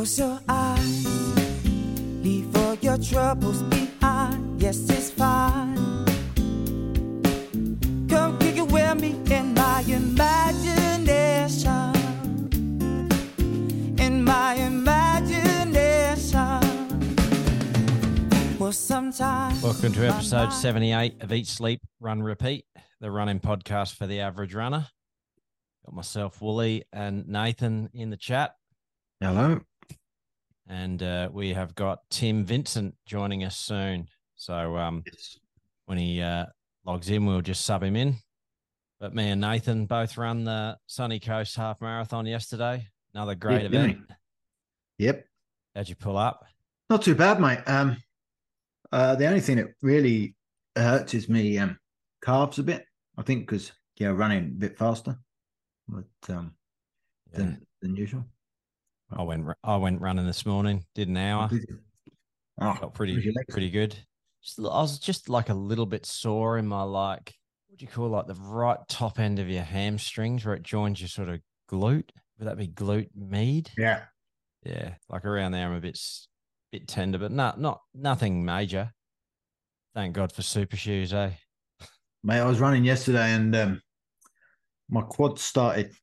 Close your eyes, leave all your troubles behind. Yes, it's fine. Come kick it with me in my imagination. In my imagination. Well, sometimes. Welcome to episode 78 of Eat, Sleep, Run, Repeat, the running podcast for the average runner. Got myself, Wooly, and Nathan in the chat. Hello. And uh, we have got Tim Vincent joining us soon. So um, when he uh, logs in, we'll just sub him in. But me and Nathan both run the Sunny Coast Half Marathon yesterday. Another great Yeah, event. Yep. How'd you pull up? Not too bad, mate. Um, uh, the only thing that really hurts is me um calves a bit. I think because yeah, running a bit faster, but um Yeah. than than usual. I went. I went running this morning. Did an hour. Oh, felt pretty how's your legs? pretty good. Just, I was just like a little bit sore in my like what do you call like the right top end of your hamstrings where it joins your sort of glute. Would that be glute med? Yeah. Yeah, like around there, I'm a bit bit tender, but not not nothing major. Thank God for super shoes, eh? Mate, I was running yesterday and um my quad started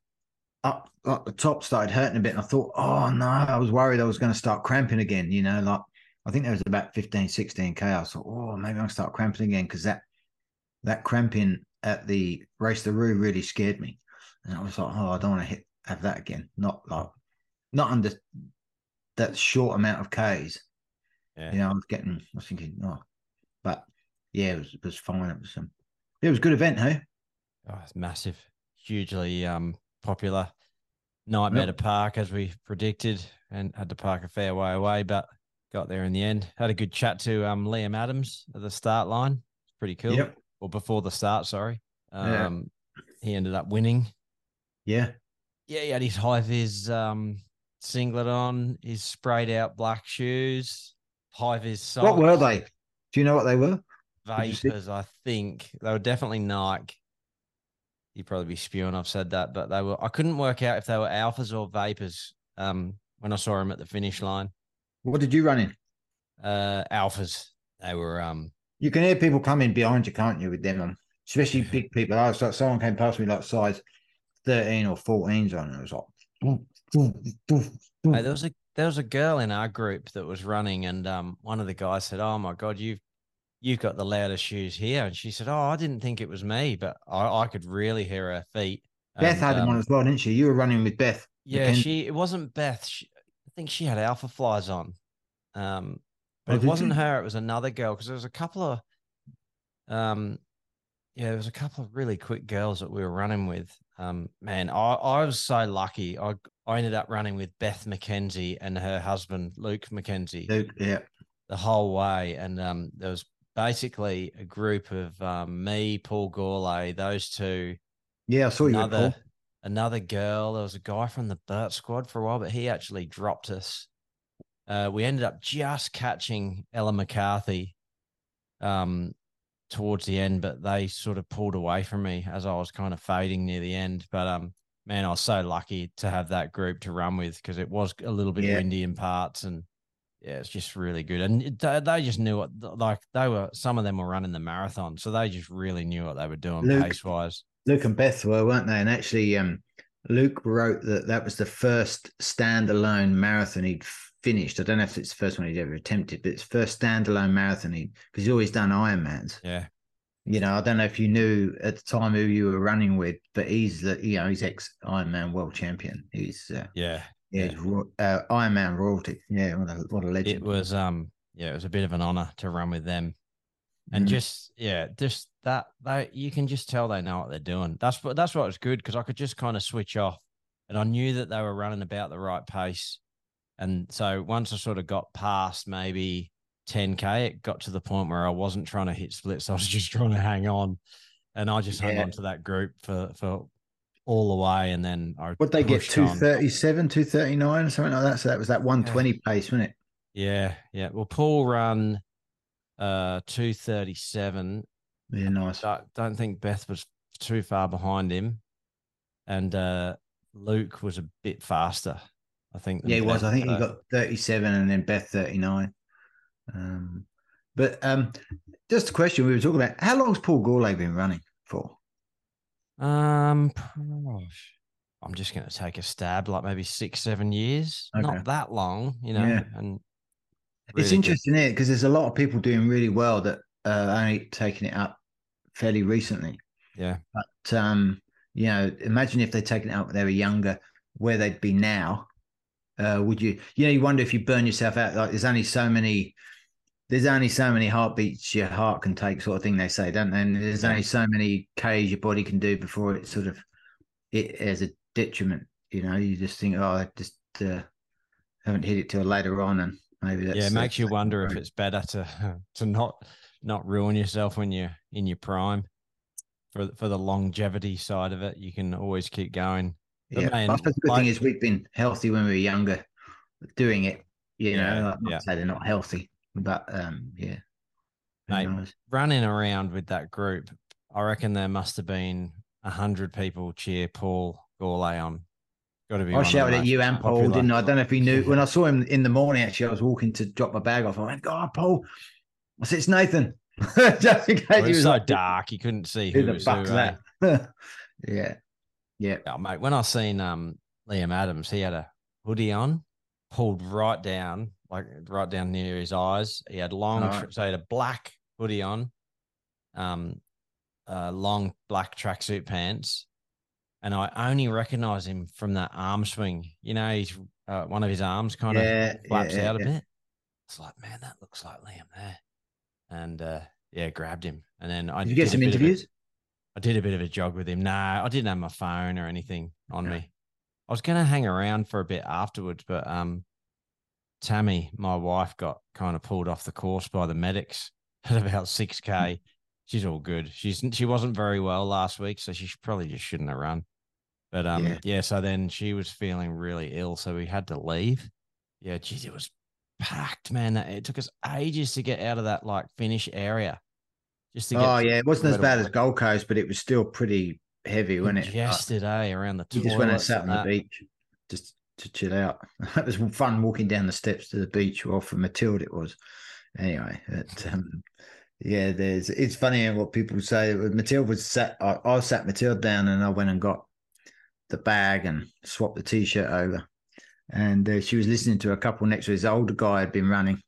up up the top started hurting a bit. And I thought, oh no, I was worried I was going to start cramping again. You know, like I think there was about 15, 16 K. I thought, oh, maybe I'll start cramping again because that that cramping at the race the roo really scared me. And I was like, oh, I don't want to hit have that again. Not like not under that short amount of Ks. Yeah. You know, I was getting I was thinking, oh, but yeah, it was it was fine. It was um, it was a good event, hey? Oh, it's massive, hugely um popular. Nightmare Yep. to park as we predicted, and had to park a fair way away, but got there in the end. Had a good chat to um Liam Adams at the start line. Pretty cool. Yep. Or before the start, sorry. Yeah. Um, he ended up winning. Yeah. Yeah, he had his high vis um singlet on, his sprayed out black shoes, high vis socks. What were they? Do you know what they were? Vapors, I think they were definitely Nike. You'd probably be spewing. I've said that, but they were. I couldn't work out if they were alphas or vapors. Um, when I saw them at the finish line, What did you run in? uh, alphas. They were. Um, You can hear people coming behind you, can't you, with them on? Especially big people. I was like, someone came past me like size 13 or 14s on, and it was like, boom, boom, boom, boom. hey, there was a there was a girl in our group that was running, and um, one of the guys said, "Oh my god, you've you've got the loudest shoes here," and she said, "Oh, I didn't think it was me, but I, I could really hear her feet." Beth And, had them um, on as well, didn't she? You were running with Beth. Yeah, she it wasn't Beth. She, I think she had alpha flies on. Um, but Oh, it wasn't she? her. It was another girl because there was a couple of, um, yeah, there was a couple of really quick girls that we were running with. Um, man, I I was so lucky. I I ended up running with Beth McKenzie and her husband Luke McKenzie Luke, yeah. the whole way, and um, there was basically a group of um, me, Paul Gourlay, those two Yeah, I saw you. another Paul. another girl. There was a guy from the Burt squad for a while, but he actually dropped us. Uh, we ended up just catching Ella McCarthy um, towards the end, but they sort of pulled away from me as I was kind of fading near the end. But um, man, I was so lucky to have that group to run with because it was a little bit Yeah. windy in parts and. Yeah, it's just really good, and it- they, just knew what like they were. Some of them were running the marathon, so they just really knew what they were doing Luke- pace wise. Luke and Beth were, weren't they? And actually, um, Luke wrote that that was the first standalone marathon he'd finished. I don't know if it's the first one he'd ever attempted, but it's first standalone marathon he because he's always done Ironmans. Yeah, You know, I don't know if you knew at the time who you were running with, but he's the you know he's ex Ironman world champion. He's uh, yeah, yeah, ro- uh, Ironman royalty. Yeah, what a what a legend. it was um yeah it was a bit of an honor to run with them and Mhm. just yeah just that they you can just tell they know what they're doing that's what that's what was good because i could just kind of switch off and i knew that they were running about the right pace and so once i sort of got past maybe 10k it got to the point where i wasn't trying to hit splits i was just trying to hang on and i just hung on to that group for for all the way and then i What they get pushed two on. thirty seven, two thirty nine, something like that. So that was that one twenty pace, wasn't it? Yeah, yeah. Well, Paul run uh two thirty seven. Yeah, nice. Don't, don't think Beth was too far behind him, and uh Luke was a bit faster. I think. Yeah, he was. I think he got 37 and then Beth 39. Um, but um, just a question we were talking about how long's Paul Gourlay been running for? Um, gosh, I'm just going to take a stab, like maybe six, seven years. Okay. Not that long, you know. Yeah. And it's really good. interesting here because there's a lot of people doing really well that uh, only taking it up fairly recently. Yeah. But um, you know, imagine if they'd taken it up when they were younger, where they'd be now. Uh, would you? You know, you wonder if you burn yourself out. Like, there's only so many. There's only so many heartbeats your heart can take, sort of thing. They say, don't they? And there's only so many k's your body can do before it sort of it as a detriment. You know, you just think, oh, I just uh, haven't hit it till later on, and maybe that's yeah, it makes you wonder if it's better to to not not ruin yourself when you're in your prime. For for the longevity side of it, you can always keep going. But Yeah, man, I suppose the good like- thing is we've been healthy when we were younger, doing it. You know, Yeah, like, yeah. say they're not healthy, but um, yeah. Mate, running around with that group, I reckon there must have been a hundred people cheer Paul Gourlay on. Got to be. I one of the shouted at you and Paul, popular- didn't I? I don't know if he knew. When I saw him in the morning, actually, I was walking to drop my bag off. I went, God, Paul. I said, it's Nathan. Just in case Well, he it was was so like, dark, you couldn't see Who who the was who. fuck's eh? that? yeah. Yeah. Yeah, mate. When I seen um Liam Adams, he had a hoodie on, pulled right down, like right down near his eyes. He had long, so he had a black hoodie on, um, uh, long black tracksuit pants, and I only recognize him from that arm swing. You know, he's uh, one of his arms kind of flaps yeah, out a yeah. bit. It's like, man, that looks like Liam there, and uh, yeah, grabbed him, and then I Did you get did some a- interviews? I did a bit of a jog with him. No, I didn't have my phone or anything on Okay. me. I was going to hang around for a bit afterwards, but um, Tammy, my wife, got kind of pulled off the course by the medics at about six k. She's all good. She's she wasn't very well last week, so she probably just shouldn't have run. But um, Yeah. yeah. So then she was feeling really ill, so we had to leave. Yeah, geez, it was packed, man. That- It took us ages to get out of that like finish area. Just to get Oh, yeah. It wasn't as bad as. Gold Coast, but it was still pretty heavy, wasn't it? Like, Yesterday around the We just went and sat on the beach just to chill out. It was fun walking down the steps to the beach. Well, for Matilda, it was. Anyway, it, um, yeah, there's. It's funny what people say. Matilda was sat. I, I sat Matilda down, and I went and got the bag and swapped the t-shirt over. And uh, she was listening to a couple next to his older guy had been running,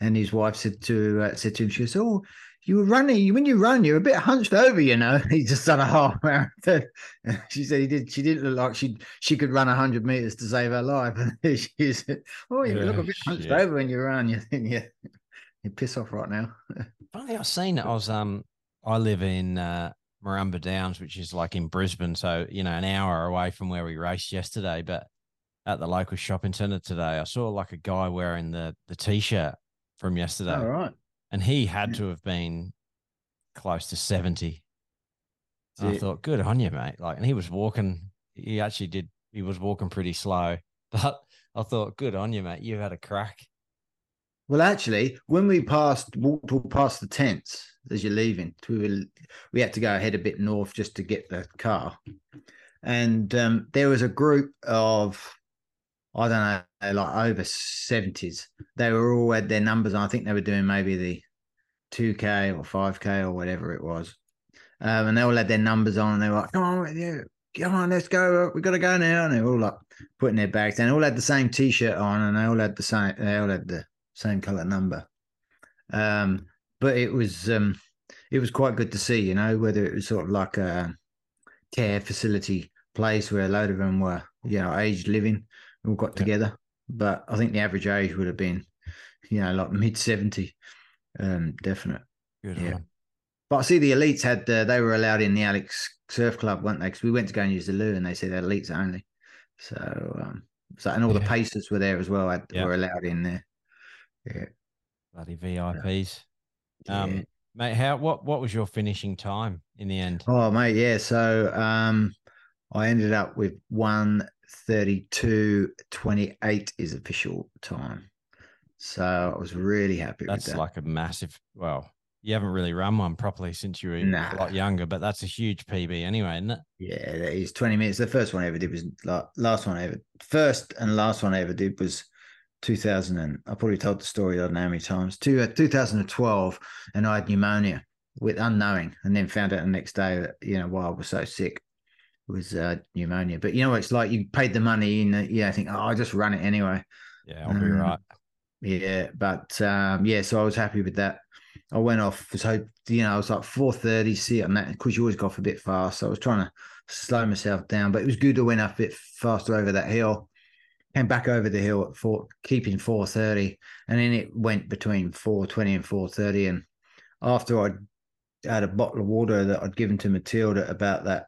and his wife said to uh, said to him, she goes, "Oh, you were running. When you run, you're a bit hunched over, you know." He's just done a half marathon. she said he did. She didn't look like she she could run hundred meters to save her life. And she said, "Oh, you look a bit hunched shit. over when you run. You think yeah, you piss off right now." Funny, I've seen it. I was um, I live in uh, Murrumba Downs, which is like in Brisbane, so you know, an hour away from where we raced yesterday. But at the local shopping centre today, I saw like a guy wearing the the t-shirt from yesterday, All right. And he had Yeah. to have been close to seventy. And I thought, good on you, mate. Like, and he was walking. He actually did. He was walking pretty slow, but I thought, good on you, mate. You had a crack. Well, actually, when we passed, walked all past the tents as you're leaving, we were, we had to go ahead a bit north just to get the car, and um, there was a group of, I don't know, like over seventies. They were all had their numbers. on. I think they were doing maybe the two k or five k or whatever it was, um, and they all had their numbers on. And they were like, "Come on, with you." Come on, let's go. We got to go now. And they were all like putting their bags down. They all had the same T-shirt on, and they all had the same. They all had the same color number. Um, but it was um, it was quite good to see, you know, whether it was sort of like a care facility place where a load of them were, you know, aged living, all got Yeah. together. But I think the average age would have been, you know, like mid seventy, um, definite. Good Yeah. on. But I see the elites had uh, they were allowed in the Alex Surf Club, weren't they? Because we went to go and use the loo, and they said elites only. So, um, so and all the pacers were there as well. Had, Yeah. Were allowed in there. Yeah. Bloody VIPs. yeah. Um, mate, how what what was your finishing time in the end? Oh, mate, yeah. So um, I ended up with one thirty-two twenty-eight is official time. So I was really happy That's with that. like a massive. Well, you haven't really run one properly since you were Nah. a lot younger, but that's a huge PB anyway, isn't it? Yeah, that is 20 minutes. The first one I ever did was like last one I ever first and last one I ever did was 2000 and I probably told the story I don't know how many times. Two, uh, 2012 and I had pneumonia with unknowing and then found out the next day that you know why I was so sick was uh, pneumonia. But you know what it's like you paid the money and uh, yeah, I think oh, I'll just run it anyway. Yeah, I'll be Um, right. Yeah, but um, yeah, so I was happy with that. I went off, so you know, I was like four thirty sit on that because you always go off a bit fast. So I was trying to slow myself down, but it was good to went up a bit faster over that hill. Came back over the hill at four, keeping four thirty, and then it went between four twenty and four thirty. And after I had a bottle of water that I'd given to Matilda about that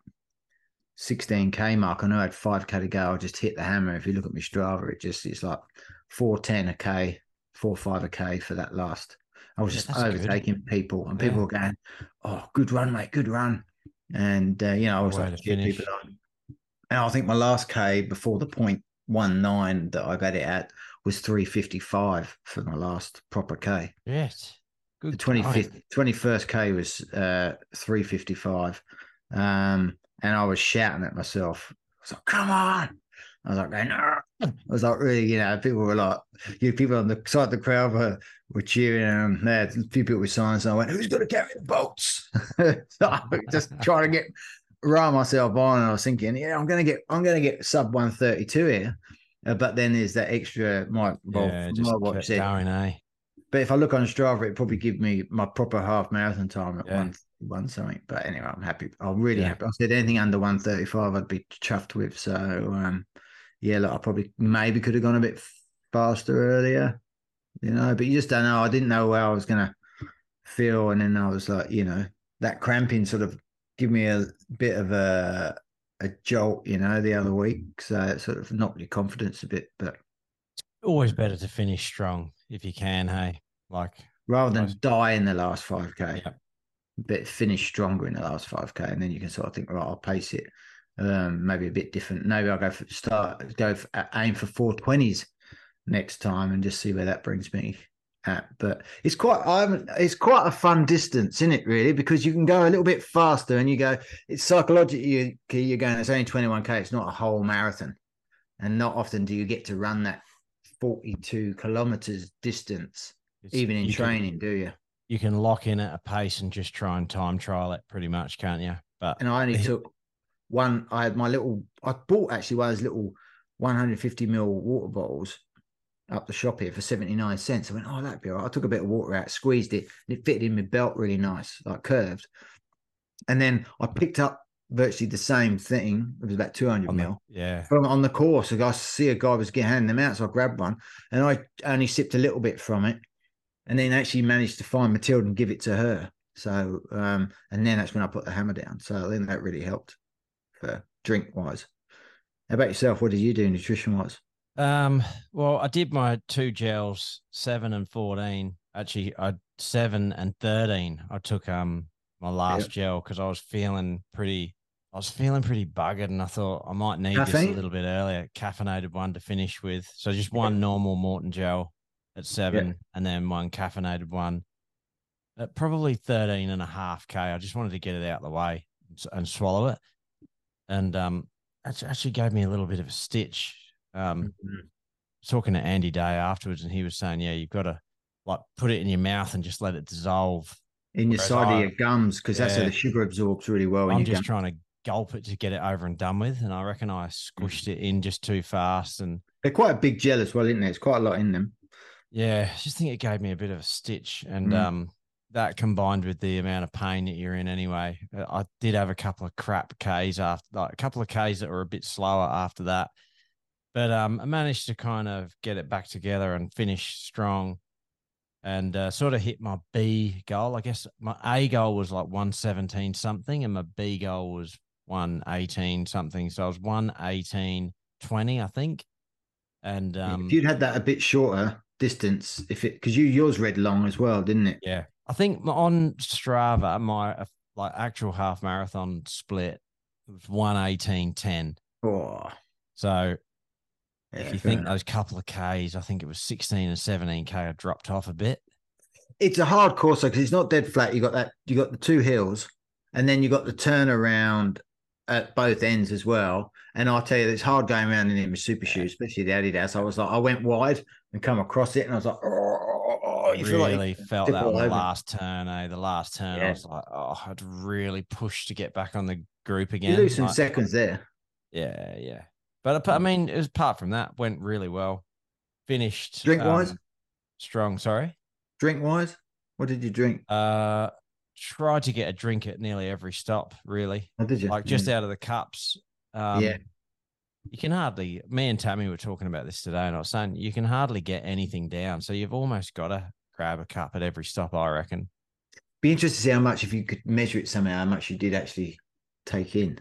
sixteen k mark, I know I had five k to go. I just hit the hammer. If you look at my Strava, it just it's like four ten a k, four five a k for that last. I was Yeah, just that's good. overtaking people, and people Yeah. were going, "Oh, good run, mate, good run." And uh, you know, I was like, to cheer finish. people on. And I think my last k before the point one nine that I got it at was three fifty five for my last proper k. Yes. Good. The 25th, 21st K was uh, 355. Um, and I was shouting at myself. I was like, come on. I was like, going! I was like, really, you know, people were like, you know, people on the side of the crowd were, were cheering. And there, a few people with signs. And I went, who's going to carry the boats? so I was just trying to get, rile myself on. And I was thinking, yeah, I'm going to get, I'm going to get sub 132 here. Uh, but then there's that extra, my, well, yeah, my watch said going, eh? but if I look on Strava, it probably give me my proper half marathon time at Yeah. one one something. But anyway, I'm happy. I'm really Yeah. happy. I said anything under one thirty five, I'd be chuffed with. So um, yeah, look, I probably maybe could have gone a bit faster earlier, you know. But you just don't know. I didn't know where I was gonna feel, and then I was like, you know, that cramping sort of give me a bit of a a jolt, you know, the other week. So it sort of knocked your confidence a bit, but. Always better to finish strong if you can, hey. Like rather than die in the last 5k Yep. but finish stronger in the last 5k and then you can sort of think right i'll pace it um maybe a bit different maybe i'll go for start go for, aim for 420s next time and just see where that brings me at but it's quite i'm it's quite a fun distance isn't it really because you can go a little bit faster and you go it's psychologically you- you're going it's only 21k it's not a whole marathon and not often do you get to run that 42 kilometers distance it's- even in you can- training, do you? you can lock in at a pace and just try and time trial it pretty much, can't you? But And I only took one. I had my little. I bought actually one of those little 150 ml water bottles up the shop here for 79 cents. I went, oh, that'd be all right. I took a bit of water out, squeezed it, and it fitted in my belt really nice, like curved. And then I picked up virtually the same thing. It was about 200 on the- mil. yeah, From on the course, I see a guy was getting handing them out, so I grabbed one and I only sipped a little bit from it, and then actually managed to find Matilda and give it to her. So, um, and then that's when I put the hammer down. So then that really helped for drink wise. How about yourself? What did you do nutrition wise? Um, well, I did my two gels, seven and fourteen. Actually, I seven and thirteen. I took um my last gel because I was feeling pretty. I was feeling pretty buggered, and I thought I might need this a little bit earlier. Caffeinated one to finish with. So just one normal Maurten gel at seven, and then one caffeinated one at probably 13 and a half k. I just wanted to get it out of the way and swallow it, and um, actually actually gave me a little bit of a stitch. Um, talking to Andy Day afterwards, and he was saying, "Yeah, you've got to like put it in your mouth and just let it dissolve." In your Whereas side I- of your gums, because that's how the sugar absorbs really well. I'm just gums. trying to gulp it to get it over and done with, and I reckon I squished it in just too fast, and They're quite a big gel as well, isn't there? It's quite a lot in them. yeah, I just think it gave me a bit of a stitch, and Mm. um, that combined with the amount of pain that you're in anyway, uh, I did have a couple of crap Ks after, like a couple of Ks that were a bit slower after that, but um, I managed to kind of get it back together and finish strong, and uh, sort of hit my B goal. I guess my A goal was like 117 something, and my B goal was 118 something. So I was 118 20, I think. And um, if you'd had that a bit shorter distance, if it because you yours read long as well, didn't it? Yeah, I think on Strava, my uh, like actual half marathon split was one eighteen ten. Oh, So yeah, if you think enough. those couple of k's, I think it was sixteen and seventeen k. I dropped off a bit. it's a hard course because it's not dead flat. You got that. You got the two hills, and then you got the turnaround at both ends as well. And I'll tell you, it's hard going around in them with super shoes, especially the Adidas. I was like, I went wide and come across it, and I was like, oh, you feel really like felt that on the over. last turn, eh? The last turn, I Yeah. was like, oh, I'd really push to get back on the group again. you lose some Like, seconds there. Yeah, yeah. But I mean, it was, apart from that, went really well. Finished Drink wise, um, strong. Sorry. drink wise, what did you drink? Uh, tried to get a drink at nearly every stop. Really, What did you? like just Mm. out of the cups. Um, Yeah. You can hardly. Me and Tammy were talking about this today, and I was saying you can hardly get anything down. So you've almost got to grab a cup at every stop. I reckon. Be interested to see how much, if you could measure it somehow, how much you did actually take in.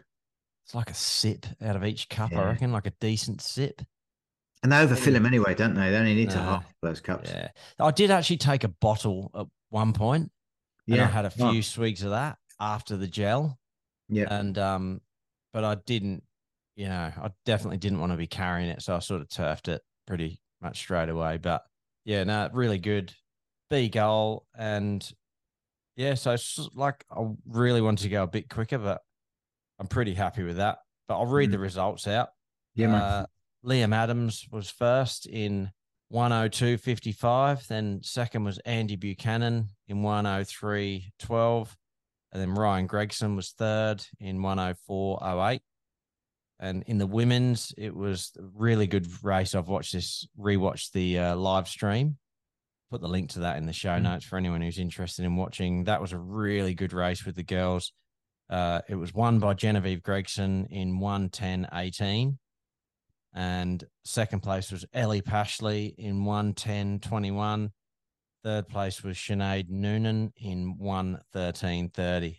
It's like a sip out of each cup. I reckon, like a decent sip. And they overfill them anyway, don't they? They only need to half those cups. Yeah, I did actually take a bottle at one point. Yeah. I had a Oh, few swigs of that after the gel, yeah. and um, but I didn't. You know, I definitely didn't want to be carrying it, so I sort of turfed it pretty much straight away. But yeah, no, really good. B goal, and yeah, so it's just like I really wanted to go a bit quicker, but I'm pretty happy with that. But I'll read the results out. yeah. Uh, Liam Adams was first in 102.55. Then second was Andy Buchanan in 103.12. And then Ryan Gregson was third in 104.08. And in the women's, it was a really good race. I've watched this, rewatched the uh, live stream. Put the link to that in the show Mm. notes for anyone who's interested in watching. That was a really good race with the girls. Uh, it was won by Genevieve Gregson in 110.18 and second place was Ellie Pashley in 110.21. Third place was Sinead Noonan in 113.30.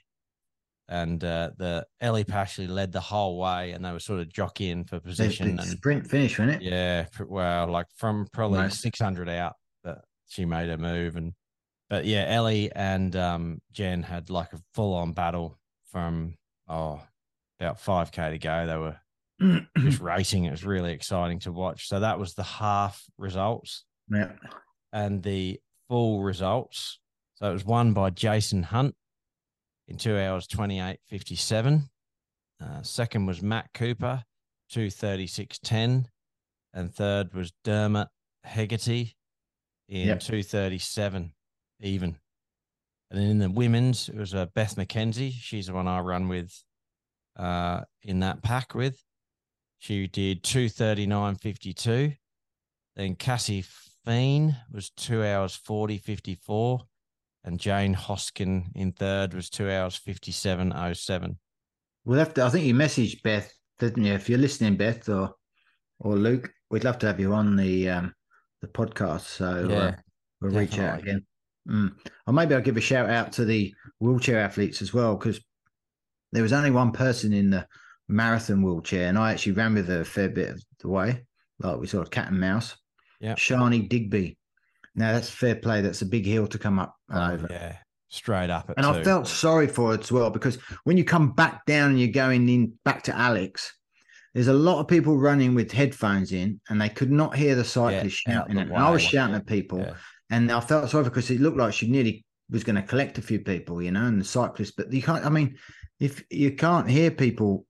And uh, the Ellie Pashley led the whole way and they were sort of jockeying for The- the position. And sprint finish, wasn't it? yeah, pr- well, like from probably Nice. 600 out that she made a move. And, but yeah, Ellie and um, Jen had like a full on battle from, oh, about 5K to go. They were just racing. It was really exciting to watch. So that was the half results yeah. and the full results. So it was won by Jason Hunt in two hours twenty eight fifty seven. Uh, second was Matt Cooper, two thirty six ten, and third was Dermot Hegarty in Yep. two thirty seven even. And then in the women's, it was uh, Beth McKenzie. She's the one I run with uh, in that pack with. She did 239.52. Then Cassie Fien was two hours 40 54. And Jane Hoskin in third was two hours 57.07. We'll have to. I think you messaged Beth, didn't you? If you're listening, Beth or or Luke, we'd love to have you on the um the podcast. So uh, we'll reach out again. Mm. Or maybe I'll give a shout out to the wheelchair athletes as well, because there was only one person in the marathon wheelchair, and I actually ran with her a fair bit of the way, like we sort of cat and mouse. Yeah. Shani Digby. Now that's fair play. That's a big hill to come up and Oh, over. yeah. Straight up And two. I felt sorry for her as well because when you come back down and you're going in back to Alex, there's a lot of people running with headphones in and they could not hear the cyclist out shouting. And I was shouting at people Yeah. and I felt sorry because it looked like she nearly was going to collect a few people, you know, and the cyclist. But you can't, I mean, if you can't hear people,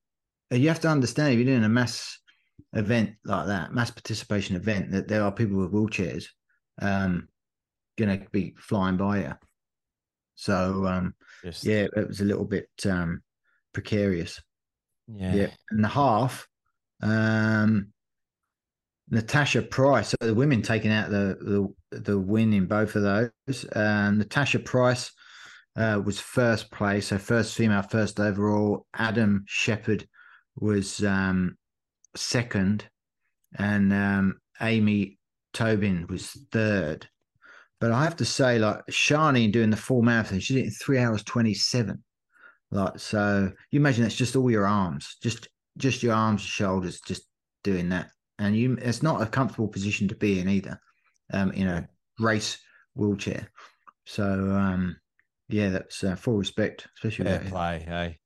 uh, you have to understand if you're doing a mass event like that, mass participation event, that there are people with wheelchairs um, going to be flying by you. So, um, yeah, it was a little bit um, precarious. Yeah. Yeah, and the half, um, Natasha Price. So the women taking out the the, the win in both of those. Um, Natasha Price uh, was first place, so first female, first overall. Adam Shepherd was um, second, and um, Amy Tobin was third. But I have to say, like Shani doing the full marathon, she did it in three hours twenty seven. Like so, you imagine that's just all your arms, just just your arms, and shoulders, just doing that, and you. It's not a comfortable position to be in either, um, in a race wheelchair. So, um, yeah, that's uh, full respect, especially Fair that. play. Hey.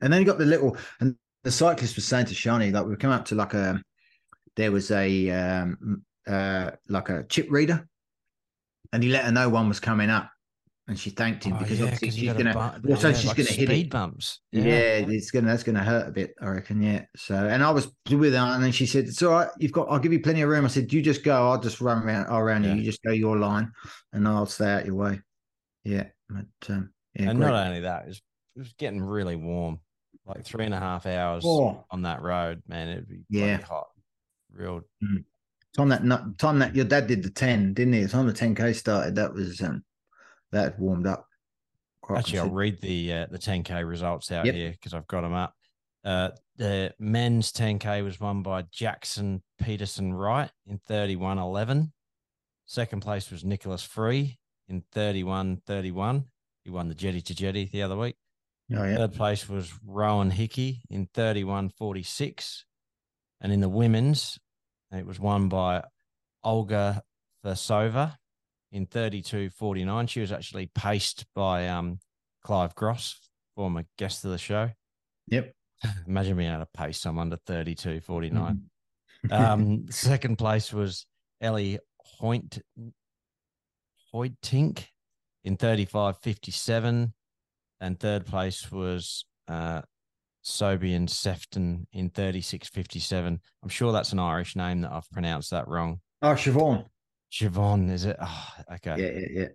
And then you got the little, and the cyclist was saying to Shani, like we've come up to like a, there was a um, uh, like a chip reader, and he let her know one was coming up, and she thanked him Oh, because yeah, obviously she's gonna bu- also yeah, she's like gonna hit speed bumps. Yeah. it's gonna that's gonna hurt a bit, I reckon. Yeah. So and I was with her, and then she said, "It's all right. You've got. I'll give you plenty of room." I said, "You just go. I'll just run around around Yeah. you. You just go your line, and I'll stay out your way." Yeah. But um, yeah. and great. not only that, it was, it was getting really warm, like three and a half hours Oh. on that road. Man, it'd be Yeah. hot. Real. time that time that your dad did the ten, didn't he? The time the ten k started, that was um that warmed up. Quite Actually, I'll read the uh, the 10k results out Yep. here because I've got them up. Uh, the men's 10k was won by Jackson Peterson Wright in 31.11. Second place was Nicholas Free in 31.31. He won the jetty to jetty the other week. Oh yeah. Third place was Rowan Hickey in 31.46. And in the women's, it was won by Olga Versova in 32.49. She was actually paced by um, Clive Gross, former guest of the show. Yep. Imagine being able to pace someone to 32.49. Mhm. Um, second place was Ellie Hoyt Hoytink in 35.57. And third place was uh, Sobian Sefton in 36.57. I'm sure that's an Irish name that I've pronounced that wrong. oh, Siobhan. Siobhan, is it? Oh, okay. Yeah, yeah,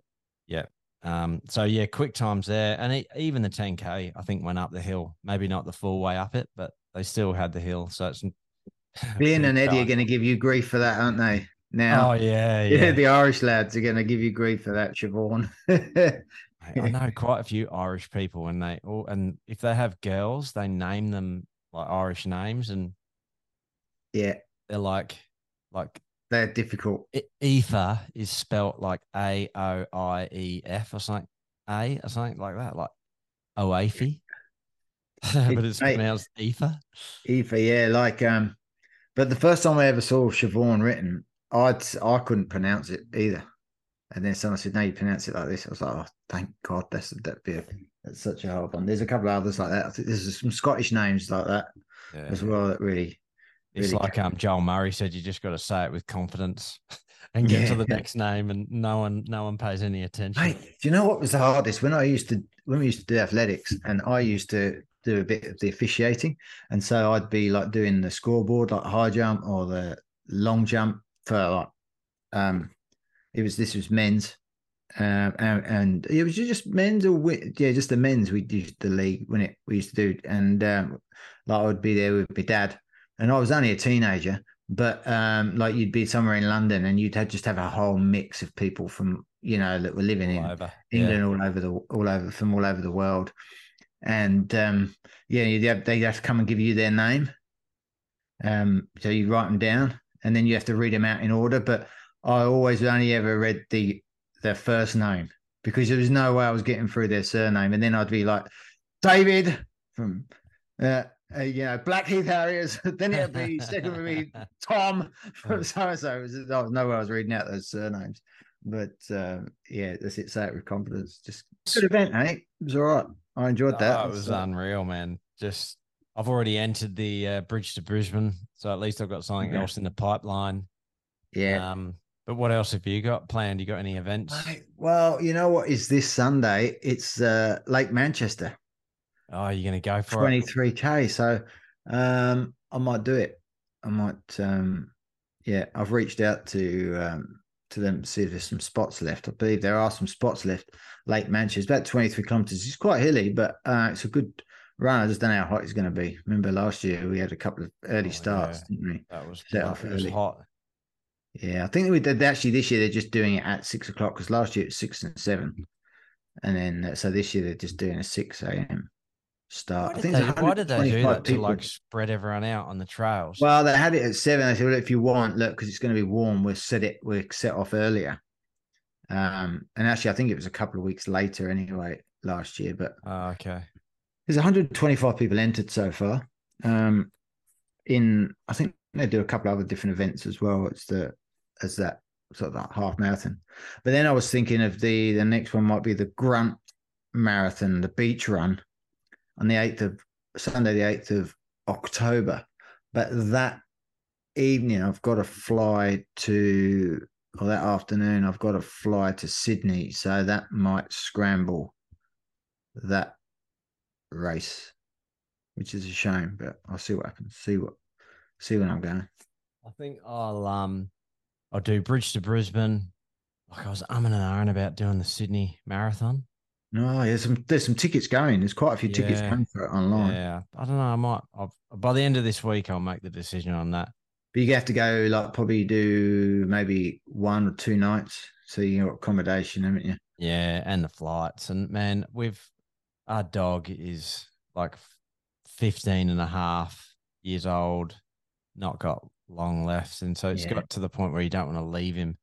yeah. Um, so yeah, quick times there, and it, even the 10k I think went up the hill. Maybe not the full way up it, but they still had the hill. So it's Glenn and Eddie are going to give you grief for that, aren't they? Now, Oh yeah, yeah. yeah. the Irish lads are going to give you grief for that, Siobhan. I know quite a few Irish people, and they all and if they have girls, they name them like Irish names, and yeah, they're like like they're difficult. Aoife is spelt like A O I E F or something, A or something like that, like Oafe. but it's pronounced Ether. Aoife, yeah, like um, but the first time I ever saw Siobhan written, I'd I couldn't pronounce it either. And then someone said, "No, you pronounce it like this." I was like, "Oh, thank God, that's that'd be a, that's such a hard one." There's a couple of others like that. I think there's some Scottish names like that Yeah. as well that really. It's really like um Joel Murray said, you just got to say it with confidence and get to the next name, and no one no one pays any attention. Mate, do you know what was the hardest? When I used to when we used to do athletics and I used to do a bit of the officiating, and so I'd be like doing the scoreboard, like high jump or the long jump for like um, it was this was men's, um, and, and it was just men's or yeah, just the men's we used the league when it we used to do, and um, like I would be there with my dad, and I was only a teenager, but um, like you'd be somewhere in London and you'd have, just have a whole mix of people from you know that were living in over. England, all over the all over from all over the world, and um, yeah, you'd have, they'd have to come and give you their name. Um, so you write them down, and then you have to read them out in order. But I always only ever read the their first name because there was no way I was getting through their surname, and then I'd be like David from. Uh, uh, you know, Blackheath Harriers. then it'd be second would be Tom from so and so. Was no way I was reading out those surnames. But um, yeah, that's it. Say it with confidence. Just good event, eh? It was all right. I enjoyed that. Oh, it was So- unreal, man. Just I've already entered the uh, bridge to Brisbane, so at least I've got something Yeah. else in the pipeline. yeah. Um, but what else have you got planned? You got any events? Well, you know what is this Sunday? It's uh, Lake Manchester, Oh, you're gonna go for 23k. So um, I might do it. I might. Um, yeah, I've reached out to um, to them to see if there's some spots left. I believe there are some spots left. Lake Manchester, about 23 kilometers. It's quite hilly, but uh, it's a good run. I just don't know how hot it's going to be. Remember last year we had a couple of early Oh, starts, yeah. didn't we? That was Set off it was early. hot. Yeah, I think we did actually this year. They're just doing it at six o'clock because last year it was six and seven, and then uh, so this year they're just doing a six a.m. start. Why I did, think they, why did they do 125 that to like spread everyone out on the trails? Well, they had it at seven. They said, well, if you want, look, because it's going to be warm, we'll set it. We'll set off earlier. Um, and actually, I think it was a couple of weeks later anyway last year. But oh, okay. there's 125 people entered so far. Um, in I think they do a couple of other different events as well. It's the as that sort of that half marathon. But then I was thinking of the the next one might be the Grunt Marathon, the beach run on the eighth of Sunday, the eighth of October. But that evening, I've got to fly to or that afternoon, I've got to fly to Sydney, so that might scramble that race, which is a shame. But I'll see what happens. See what, see when I'm going. I think I'll um I'll do Bridge to Brisbane. Like I was umming and ahhing about doing the Sydney Marathon. Oh, no, there's some there's some tickets going. There's quite a few tickets Yeah. going for it online. Yeah, I don't know. I might. I'll, by the end of this week, I'll make the decision on that. But you have to go like probably do maybe one or two nights, so you got accommodation, haven't you? Yeah, and the flights. And man, we've our dog is like 15 and a half years old, not got long left. And so it's Yeah. got to the point where you don't want to leave him.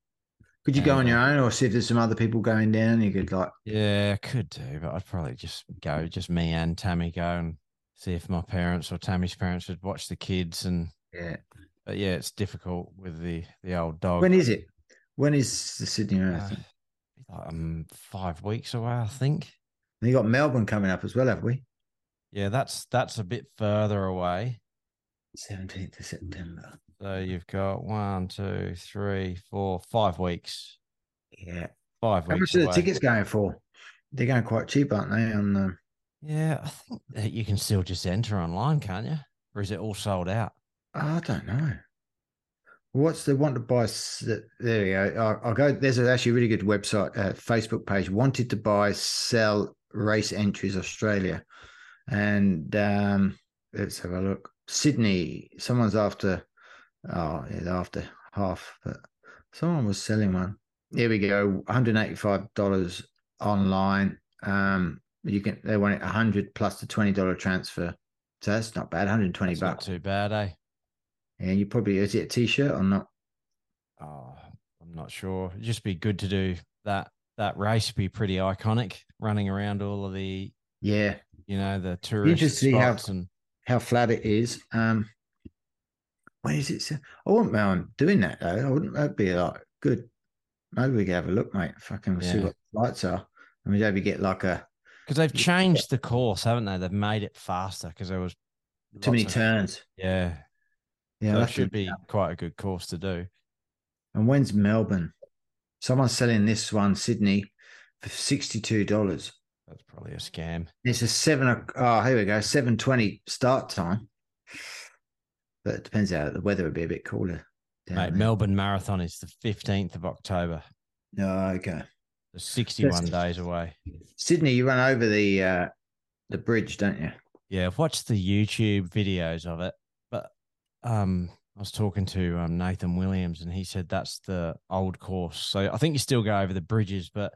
Could you go on your uh, own, or see if there's some other people going down? You could like, Yeah, I could do, but I'd probably just go, just me and Tammy go and see if my parents or Tammy's parents would watch the kids. And yeah. but yeah, it's difficult with the the old dog. When is it? When is the Sydney Uh, Marathon? like, um, five weeks away, I think. And you got Melbourne coming up as well, have we? Yeah, that's that's a bit further away. Seventeenth of September. So you've got one, two, three, four, five weeks. Yeah. Five How weeks. much are the tickets going for? They're going quite cheap, aren't they? On the Yeah, I think that you can still just enter online, can't you? Or is it all sold out? I don't know. What's the want to buy? There we go. I'll, I'll go. There's actually a really good website, uh, Facebook page. Wanted to buy, sell race entries Australia, and um, let's have a look. Sydney. Someone's after. Oh, yeah, after half, but someone was selling one. Here we go. 185 dollars online. Um, you can. They want it 100 plus the 20 dollar transfer. So that's not bad. 120 It's not bucks. too bad, eh? Yeah, you probably is it a t-shirt or not? Oh, I'm not sure. It'd just be good to do that. That race be pretty iconic, running around all of the, Yeah, you know, the tourist see how- spots and how flat it is. Um, when is it? I wouldn't mind doing that though. I wouldn't. That'd be like good. Maybe we could have a look, mate. Fucking see what the lights are, and we maybe get like a because they've changed the course, haven't they? They've made it faster because there was too many of- turns. Yeah, Yeah, so I'll it have to- should be quite a good course to do. And when's Melbourne? Someone's selling this one, Sydney, for sixty-two dollars. That's probably a scam. It's a seven. Oh, here we go. Seven twenty start time. But it depends how the weather would be a bit cooler. Mate, there. Melbourne Marathon is the 15th of October. Oh, okay. So 61 days away. Sydney, you run over the uh the bridge, don't you? Yeah, I've watched the YouTube videos of it, but um, I was talking to um, Nathan Williams and he said that's the old course. So I think you still go over the bridges, but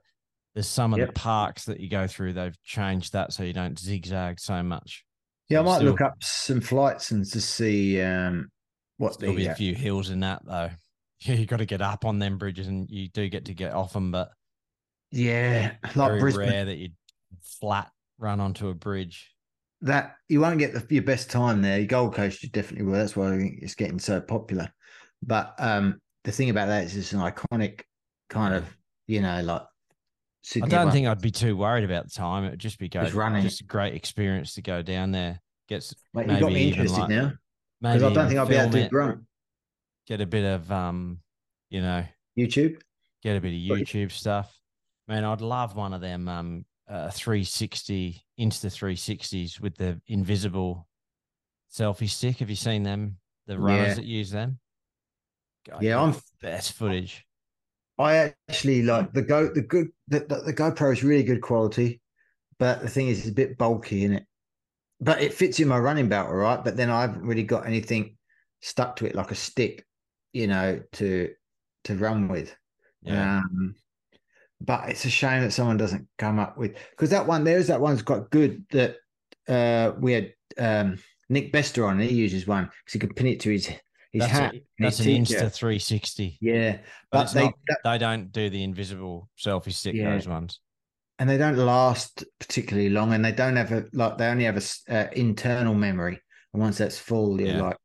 there's some of Yep. the parks that you go through, they've changed that so you don't zigzag so much. Yeah, I might still- look up some flights and to see um what There'll be a uh, few hills in that though. Yeah, you got to get up on them bridges and you do get to get off them, but yeah, like very Brisbane. rare that you flat run onto a bridge. That you won't get the, your best time there. Gold Coast, you definitely will. That's why it's getting so popular. But um the thing about that is it's an iconic kind of, you know, like Sydney. I don't one. think I'd be too worried about the time. It would just be go, Just running. just a great experience to go down there. Gets Mate, you got maybe me interested like- now maybe because I don't think I'll be able to do grunt. get a bit of um, you know, YouTube. get a bit of. YouTube stuff. Man, I'd love one of them um uh 360 Insta 360s with the invisible selfie stick. Have you seen them? The runners Yeah. that use them. God, Yeah, I'm best footage. I actually like the go the good the, the, the GoPro is really good quality, but the thing is it's a bit bulky in it. But it fits in my running belt, all right. But then I haven't really got anything stuck to it like a stick, you know, to to run with. Yeah. Um, but it's a shame that someone doesn't come up with because that one there's that one's quite good that uh we had um Nick Bester on. and He uses one because he can pin it to his his that's hat. a, that's an. Insta 360. Yeah, But, but they not, that- they don't do the invisible selfie stick, Yeah. those ones. and they don't last particularly long, and they don't have a like they only have a uh, internal memory, and once that's full, you're Yeah. like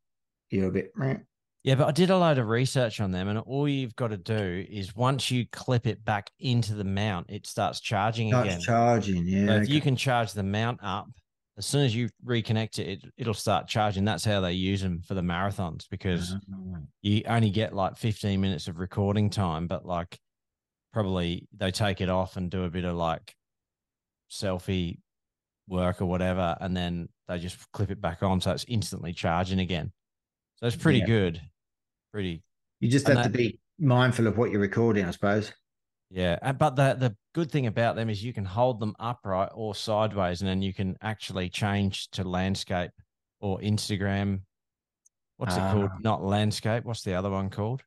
you're a bit. meh. Yeah, but I did a load of research on them, and all you've got to do is once you clip it back into the mount, it starts charging Starts again. charging, yeah. So if you can charge the mount up as soon as you reconnect it, it it'll start charging. That's how they use them for the marathons because Uh-huh. you only get like 15 minutes of recording time, but like probably they take it off and do a bit of like selfie work or whatever, and then they just clip it back on, so it's instantly charging again. So it's pretty Yeah. good, pretty You just have to be mindful of what you're recording, I suppose. yeah. But the the good thing about them is you can hold them upright or sideways, and then you can actually change to landscape or Instagram. What's it Ah. called? Not landscape. What's the other one called?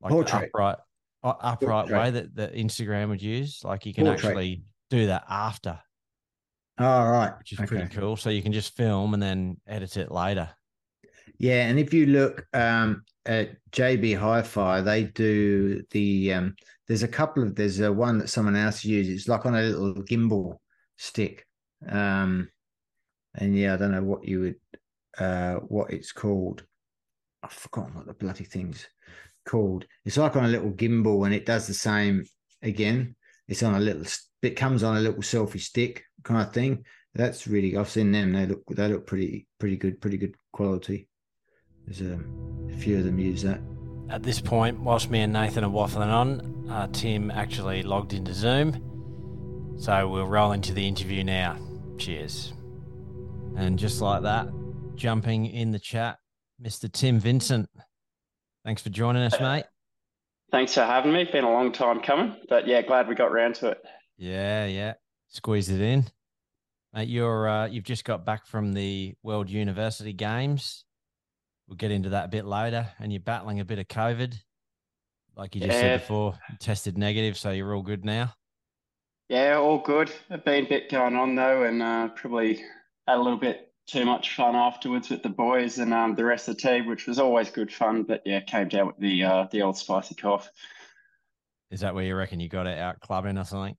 Like Portrait. upright, uh, upright Portrait. way that that Instagram would use. Like you can Portrait. actually do that after, All right. which is pretty cool. So you can just film and then edit it later. Yeah, and if you look um, at JB Hi-Fi, they do the. Um, there's a couple of. There's a one that someone else uses. It's like on a little gimbal stick, um, and yeah, I don't know what you would, uh, what it's called. I've forgotten what the bloody thing's called. It's like on a little gimbal, and it does the same again. It's on a little. It comes on a little selfie stick kind of thing. That's really. I've seen them. They look. They look pretty. Pretty good. Pretty good quality. There's um, a few of them use that. At this point, whilst me and Nathan are waffling on, uh, Tim actually logged into Zoom. So we'll roll into the interview now. Cheers. And just like that, jumping in the chat, Mr. Tim Vincent. Thanks for joining us, mate. Thanks for having me. Been a long time coming, but yeah, glad we got round to it. Yeah, yeah. Squeeze it in. Mate, you're uh, you've just got back from the World University Games. We'll get into that a bit later. And you're battling a bit of COVID. Like you just Yeah. said before, tested negative, so you're all good now. Yeah, all good. I've been a bit going on though, and uh, probably had a little bit too much fun afterwards with the boys and um, the rest of the team, which was always good fun. But yeah, came down with the uh, the old spicy cough. Is that where you reckon you got it out clubbing or something?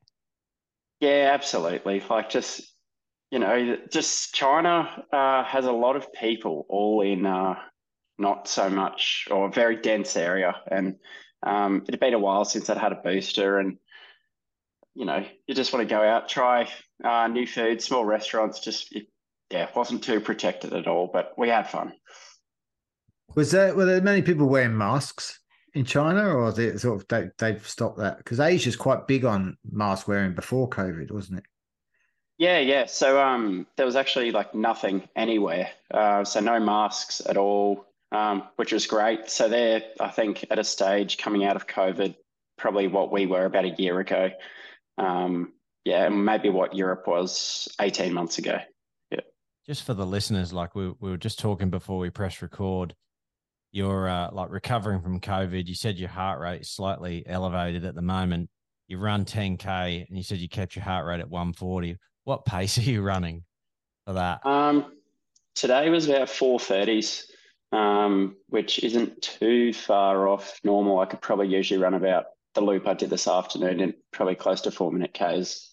Yeah, absolutely. Like just you know, just China uh, has a lot of people all in uh, not so much or a very dense area, and um, it had been a while since I'd had a booster, and you know, you just want to go out, try uh, new food, small restaurants. Just it, yeah, wasn't too protected at all, but we had fun. Was there were there many people wearing masks in China, or they sort of they, they've stopped that? Because Asia's quite big on mask wearing before COVID, wasn't it? Yeah, yeah. So um, there was actually like nothing anywhere. Uh, so no masks at all, um, which was great. So they're, I think, at a stage coming out of COVID, probably what we were about a year ago. Um, yeah, and maybe what Europe was 18 months ago. Yeah. Just for the listeners, like we, we were just talking before we press record, you're uh, like recovering from COVID. You said your heart rate is slightly elevated at the moment. You run 10K and you said you kept your heart rate at 140. What pace are you running for that? Um, today was about 430s, um, which isn't too far off normal. I could probably usually run about the loop I did this afternoon and probably close to four minute Ks.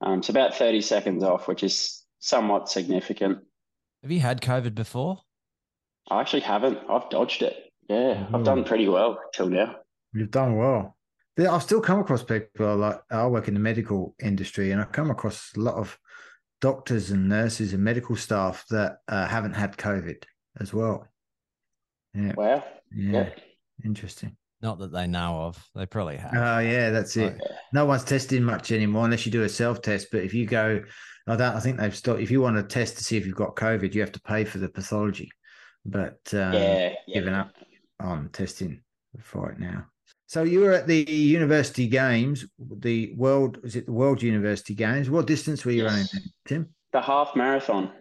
Um, so about 30 seconds off, which is somewhat significant. Have you had COVID before? I actually haven't. I've dodged it. Yeah. I've done pretty well till now. You've done well. I've still come across people like I work in the medical industry, and I've come across a lot of doctors and nurses and medical staff that uh, haven't had COVID as well. Yeah, Wow. yeah, Yeah. interesting. Not that they know of. They probably have. Oh, yeah, that's it. Like, no one's testing much anymore unless you do a self test. But if you go, I don't. I think they've stopped. If you want to test to see if you've got COVID, you have to pay for the pathology. But um, yeah. yeah. given up on testing for it now. So you were at the university games, the world is it the World University Games? What distance were you Yes. running, Tim? The half marathon.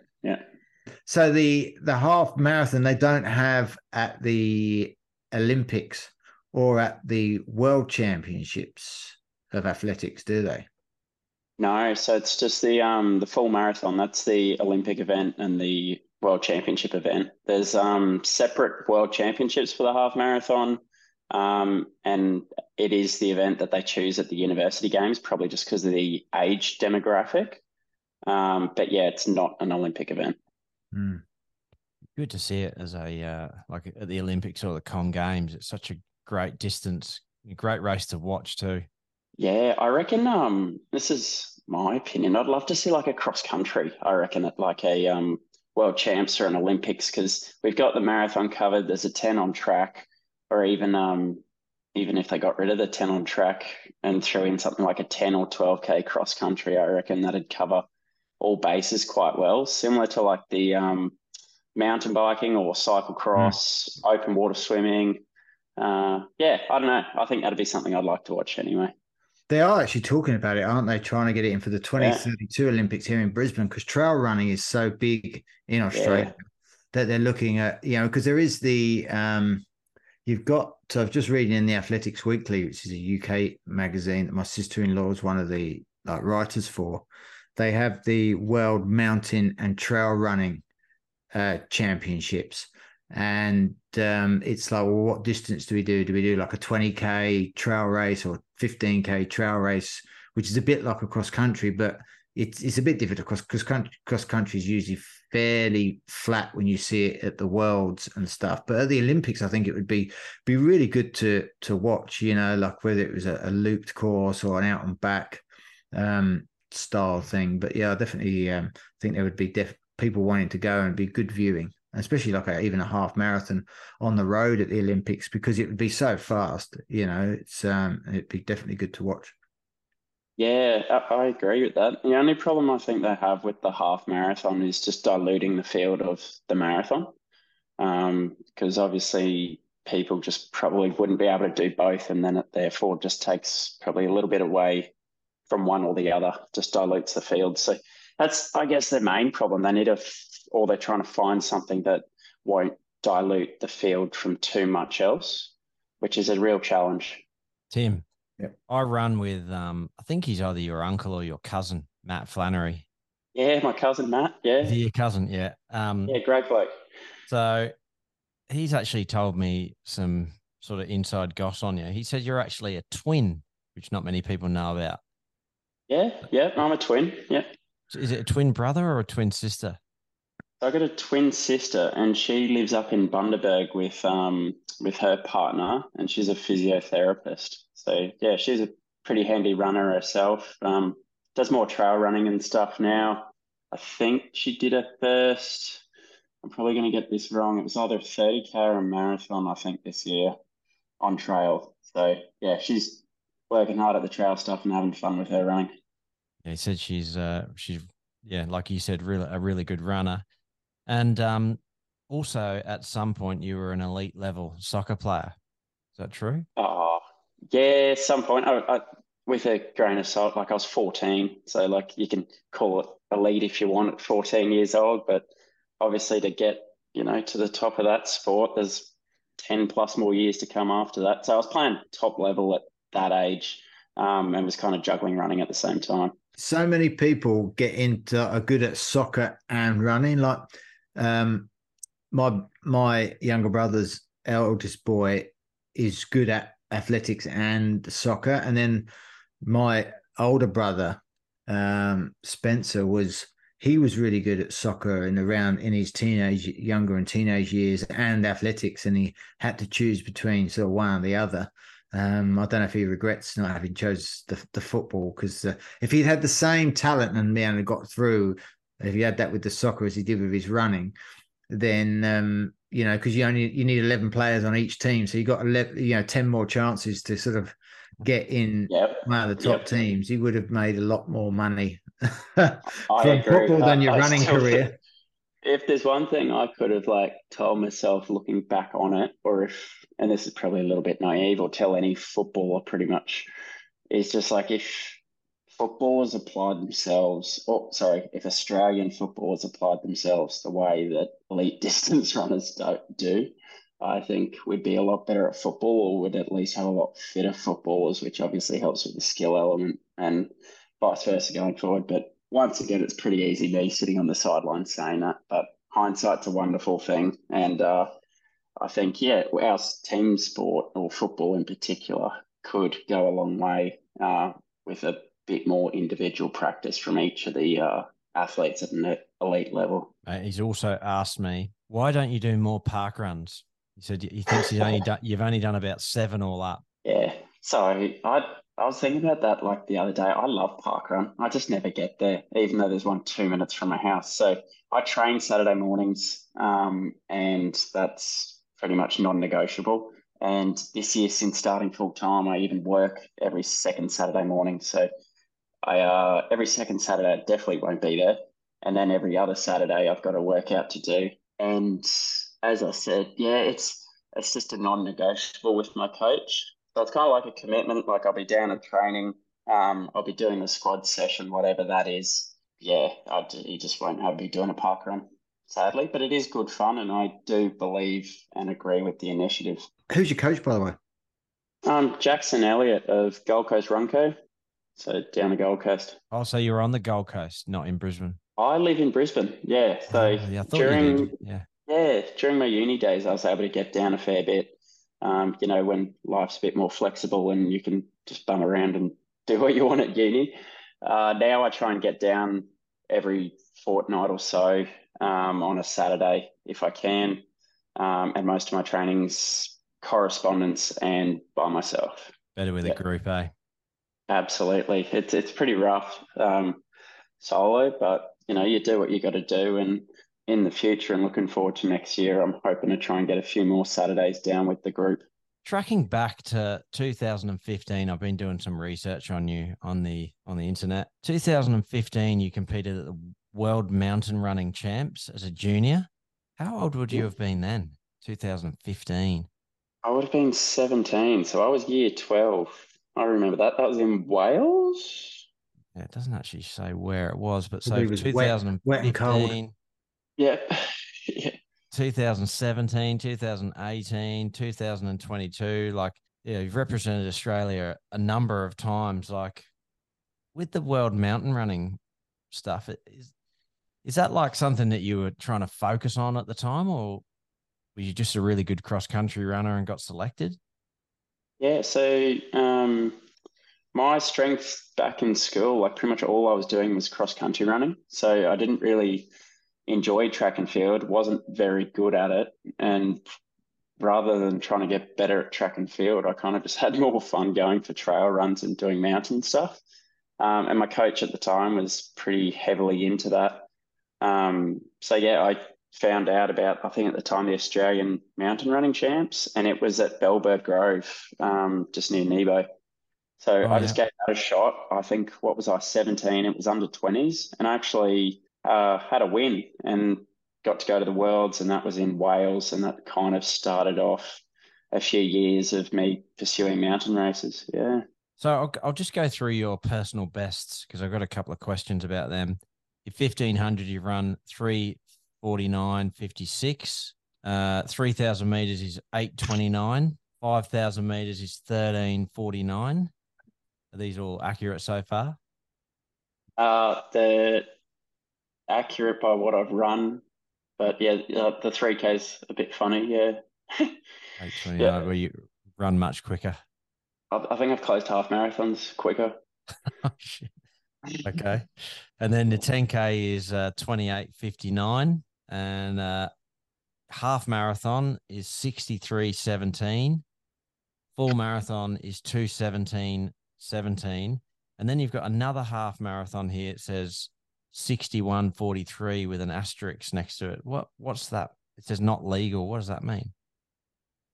So the the half marathon they don't have at the Olympics or at the World Championships of athletics, do they? No, so it's just the um the full marathon. That's the Olympic event and the World Championship event. There's um separate World Championships for the half marathon. Um, and it is the event that they choose at the university games, probably just because of the age demographic. Um, but yeah, it's not an Olympic event. Hmm. good to see it as a uh, like at the Olympics or the Com Games. It's such a great distance, a great race to watch too. Yeah, I reckon um this is my opinion. I'd love to see like a cross country. I reckon at like a um, world champs or an Olympics because we've got the marathon covered. There's a ten on track, or even um, even if they got rid of the ten on track and threw in something like a ten or twelve k cross country, I reckon that'd cover all bases quite well. Similar to like the um, mountain biking or cyclocross, mm. open water swimming. Uh, yeah, I don't know. I think that'd be something I'd like to watch anyway. They are actually talking about it, aren't they? Trying to get it in for the 2032 yeah. Olympics here in Brisbane because trail running is so big in Australia yeah. that they're looking at, you know, because there is the, um, you've got, so I've just reading in the Athletics Weekly, which is a UK magazine that my sister in law is one of the like, writers for. They have the World Mountain and Trail Running uh, Championships and um, it's like, well, what distance do we do? Do we do like a 20k trail race or 15k trail race, which is a bit like a cross country, but it's it's a bit different because cross country, is usually fairly flat when you see it at the worlds and stuff. But at the Olympics, I think it would be be really good to to watch. You know, like whether it was a, a looped course or an out and back um, style thing. But yeah, I definitely um, think there would be def- people wanting to go and be good viewing especially like a, even a half marathon on the road at the Olympics because it would be so fast. You know, it's um, it'd be definitely good to watch. Yeah, I, agree with that. The only problem I think they have with the half marathon is just diluting the field of the marathon, Um because um, obviously people just probably wouldn't be able to do both, and then it therefore just takes probably a little bit away from one or the other, just dilutes the field. So that's, I guess, their main problem. They need to or they're trying to find something that won't dilute the field from too much else, which is a real challenge. Tim, yep. I run with um, I think he's either your uncle or your cousin, Matt Flannery. Yeah, my cousin Matt. Yeah, your cousin. Yeah. Um, yeah, great bloke. So he's actually told me some sort of inside goss on you. He said you're actually a twin, which not many people know about. Yeah, yeah, I'm a twin. Yeah. Is it a twin brother or a twin sister? I got a twin sister, and she lives up in Bundaberg with um with her partner, and she's a physiotherapist. So yeah, she's a pretty handy runner herself. Um, does more trail running and stuff now. I think she did her first. I'm probably going to get this wrong. It was either 30k or a marathon, I think, this year on trail. So yeah, she's working hard at the trail stuff and having fun with her running. Yeah, he said she's uh she's yeah, like you said, really a really good runner. And um, also, at some point, you were an elite level soccer player. Is that true? Oh, yeah, some point. I, I, with a grain of salt, like I was 14. So, like, you can call it elite if you want at 14 years old. But obviously, to get, you know, to the top of that sport, there's 10 plus more years to come after that. So, I was playing top level at that age um, and was kind of juggling running at the same time. So many people get into are good at soccer and running. Like, um, my my younger brother's eldest boy is good at athletics and soccer, and then my older brother um, Spencer was he was really good at soccer and around in his teenage younger and teenage years and athletics, and he had to choose between sort of one or the other. Um, I don't know if he regrets not having chose the, the football because uh, if he'd had the same talent and me and got through if he had that with the soccer as he did with his running, then um, you know because you only you need eleven players on each team, so you got 11, you know ten more chances to sort of get in yep. one of the top yep. teams. You would have made a lot more money from football than your I running career. If there's one thing I could have like told myself looking back on it, or if and this is probably a little bit naive, or tell any footballer pretty much, is just like if footballers applied themselves, or sorry, if Australian footballers applied themselves the way that elite distance runners don't do, I think we'd be a lot better at football, or would at least have a lot fitter footballers, which obviously helps with the skill element and vice versa going forward. But once again, it's pretty easy me sitting on the sideline saying that, but hindsight's a wonderful thing, and uh, I think yeah, our team sport or football in particular could go a long way uh, with a bit more individual practice from each of the uh, athletes at an elite level. Uh, he's also asked me, why don't you do more park runs? He said he thinks he's only done, you've only done about seven all up. Yeah. So I I was thinking about that like the other day. I love parkrun. I just never get there, even though there's one two minutes from my house. So I train Saturday mornings, um, and that's pretty much non-negotiable. And this year, since starting full time, I even work every second Saturday morning. So I uh, every second Saturday I definitely won't be there, and then every other Saturday I've got a workout to do. And as I said, yeah, it's it's just a non-negotiable with my coach. So it's kind of like a commitment. Like I'll be down at training. Um, I'll be doing the squad session, whatever that is. Yeah, I you just won't have me doing a park run, sadly. But it is good fun, and I do believe and agree with the initiative. Who's your coach, by the way? Um, Jackson Elliott of Gold Coast Runco, so down the Gold Coast. Oh, so you're on the Gold Coast, not in Brisbane. I live in Brisbane. Yeah, so Oh, yeah, I thought you during. Yeah. yeah during my uni days, I was able to get down a fair bit. Um, you know, when life's a bit more flexible and you can just bum around and do what you want at uni. Uh, now I try and get down every fortnight or so um, on a Saturday if I can. Um, and most of my trainings correspondence and by myself. Better with Yeah. a group, eh? Absolutely. It's it's pretty rough um, solo, but you know, you do what you got to do. And in the future and looking forward to next year, I'm hoping to try and get a few more Saturdays down with the group. Tracking back to 2015, I've been doing some research on you on the on the internet. 2015, you competed at the World Mountain Running Champs as a junior. How old would you Yeah. have been then? 2015. I would have been 17, so I was year 12. I remember that. That was in Wales. Yeah, it doesn't actually say where it was, but so Probably was wet- 2015, wet and cold. Yep. yeah. 2017, 2018, 2022. Like, yeah, you've represented Australia a number of times. Like, with the world mountain running stuff, it- is is that like something that you were trying to focus on at the time, or were you just a really good cross country runner and got selected? Yeah, so um, my strength back in school, like pretty much all I was doing was cross country running. So I didn't really enjoy track and field, wasn't very good at it. And rather than trying to get better at track and field, I kind of just had more fun going for trail runs and doing mountain stuff. Um, and my coach at the time was pretty heavily into that. Um, so yeah, I found out about, I think at the time, the Australian mountain running champs, and it was at Bellbird Grove, um, just near Nebo. So Oh, I just gave that a shot. I think, what was I, 17? It was under 20s, and I actually uh, had a win and got to go to the Worlds, and that was in Wales, and that kind of started off a few years of me pursuing mountain races. Yeah. So I'll, I'll just go through your personal bests because I've got a couple of questions about them. Your 1500, you run 349.56. Uh, 3000 meters is 829. 5000 meters is 1349. Are these all accurate so far? Uh, they're accurate by what I've run, but yeah, uh, the 3K's a bit funny. Yeah. 829, Yeah. where you run much quicker. I, I think I've closed half marathons quicker. Oh, shit. Okay. And then the 10K is uh, 28.59. And uh, half marathon is 63.17. Full marathon is 217.17. And then you've got another half marathon here. It says 61.43 with an asterisk next to it. What What's that? It says not legal. What does that mean?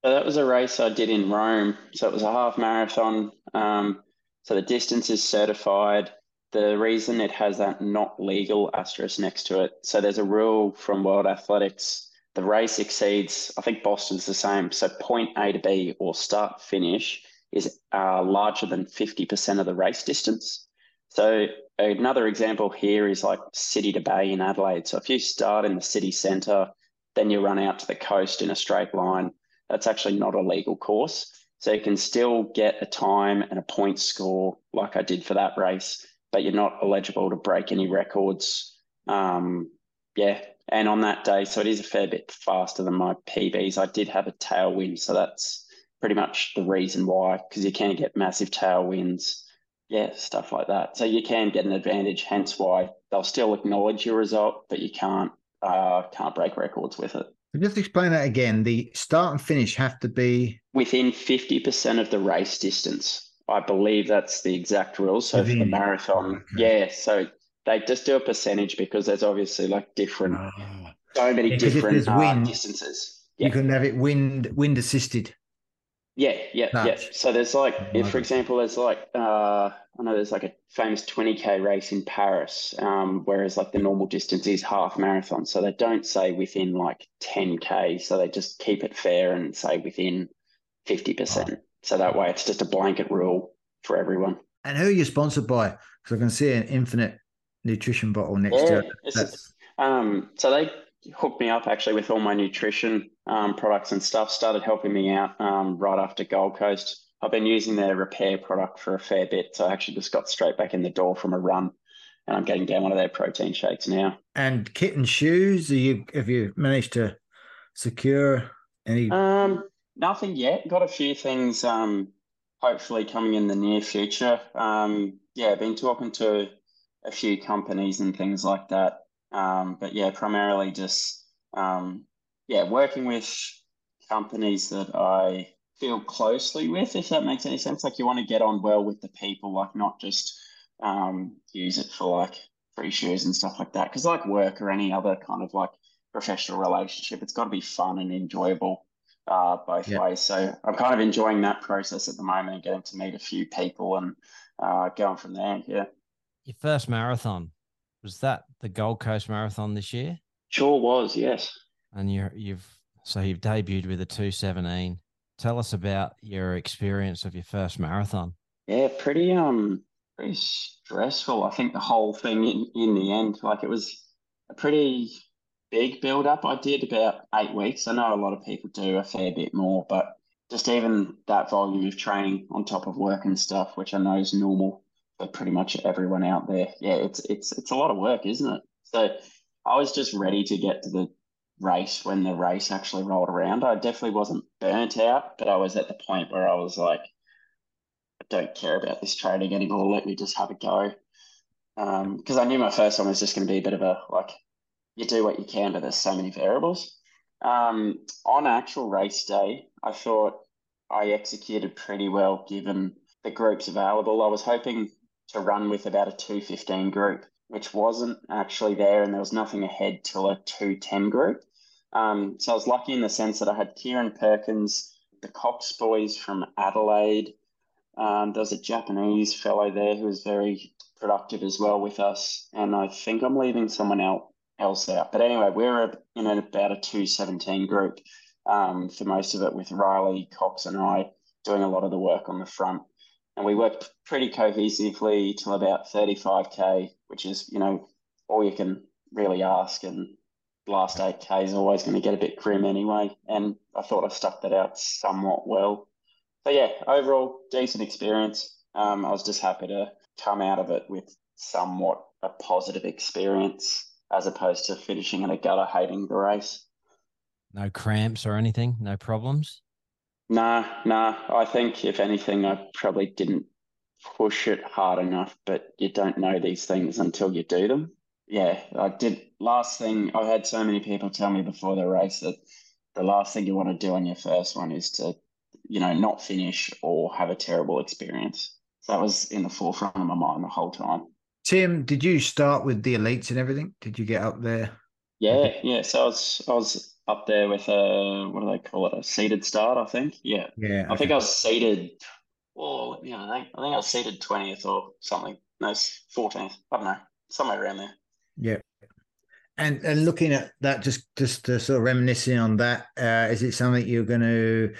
So that was a race I did in Rome. So it was a half marathon. Um, so the distance is certified. The reason it has that not legal asterisk next to it. So there's a rule from World Athletics. The race exceeds, I think Boston's the same. So point A to B or start finish is uh, larger than 50% of the race distance. So another example here is like city to bay in Adelaide. So if you start in the city centre, then you run out to the coast in a straight line, that's actually not a legal course. So you can still get a time and a point score like I did for that race, but you're not eligible to break any records. Um, yeah. And on that day, so it is a fair bit faster than my PBs. I did have a tailwind, so that's pretty much the reason why, because you can get massive tailwinds. Yeah, stuff like that. So you can get an advantage, hence why they'll still acknowledge your result, but you can't uh, can't break records with it. Just explain that again. The start and finish have to be within 50% of the race distance. I believe that's the exact rule. So for the marathon, okay. yeah. So they just do a percentage because there's obviously like different, Ah. so many Yeah, different uh, wind, distances. You can have it wind wind assisted. Yeah, yeah, yeah. So there's like, if, for example, there's like, uh, I know there's like a famous 20k race in Paris, um, whereas like the normal distance is half marathon. So they don't say within like 10k. So they just keep it fair and say within 50%. So that way it's just a blanket rule for everyone. And who are you sponsored by? Because I can see an Infinit Nutrition bottle next Yeah, to it. Um, so they hooked me up actually with all my nutrition um, products and stuff. Started helping me out um, right after Gold Coast. I've been using their repair product for a fair bit, so I actually just got straight back in the door from a run, and I'm getting down one of their protein shakes now. and kit and shoes. Are you have you managed to secure any? Um, nothing yet. Got a few things. Um, hopefully coming in the near future. Um, yeah, been talking to a few companies and things like that. Um, but yeah, primarily just um, yeah, working with companies that I feel closely with, if that makes any sense. Like you want to get on well with the people, like not just um, use it for like free shoes and stuff like that. Because like work or any other kind of like professional relationship, it's got to be fun and enjoyable uh, both Yeah. ways. So I'm kind of enjoying that process at the moment and getting to meet a few people and uh, going from there. Yeah, Your first marathon was that the Gold Coast Marathon this year, sure was. Yes. and you you've so you've debuted with a two seventeen. Tell us about your experience of your first marathon. Yeah, pretty um pretty stressful. I think the whole thing in, in the end, like it was a pretty big build up. I did about eight weeks. I know a lot of people do a fair bit more, but just even that volume of training on top of work and stuff, which I know is normal for pretty much everyone out there. Yeah, it's it's it's a lot of work, isn't it? So I was just ready to get to the race when the race actually rolled around. I definitely wasn't burnt out, but I was at the point where I was like, I don't care about this training anymore. Let me just have a go. Um, because I knew my first one was just going to be a bit of a like, you do what you can, but there's so many variables. Um, on actual race day, I thought I executed pretty well given the groups available. I was hoping to run with about a 215 group, which wasn't actually there, and there was nothing ahead till a 210 group. Um, so I was lucky in the sense that I had Kieran Perkins, the Cocks boys from Adelaide. Um, there was a Japanese fellow there who was very productive as well with us, and I think I'm leaving someone else else out. But anyway, we we're in about a 217 group um, for most of it, with Riley, Cocks, and I doing a lot of the work on the front. And we worked pretty cohesively till about 35k, which is you know all you can really ask. And last 8k is always going to get a bit grim anyway. And I thought I stuck that out somewhat well. So yeah, overall decent experience. Um, I was just happy to come out of it with somewhat a positive experience as opposed to finishing in a gutter hating the race. No cramps or anything, no problems. Nah, nah. I think if anything, I probably didn't push it hard enough, but you don't know these things until you do them. Yeah, I did. Last thing, I had so many people tell me before the race that the last thing you want to do on your first one is to, you know, not finish or have a terrible experience. So that was in the forefront of my mind the whole time. Tim, did you start with the elites and everything? Did you get up there? Yeah, yeah. So I was, I was up there with a, what do they call it? A seated start, I think. Yeah. Yeah. I think. I was seated. Oh, yeah, I think I think I was seated twentieth or something. No, fourteenth. I don't know, somewhere around there. Yeah. And and looking at that, just just to sort of reminiscing on that, uh, is it something you're going to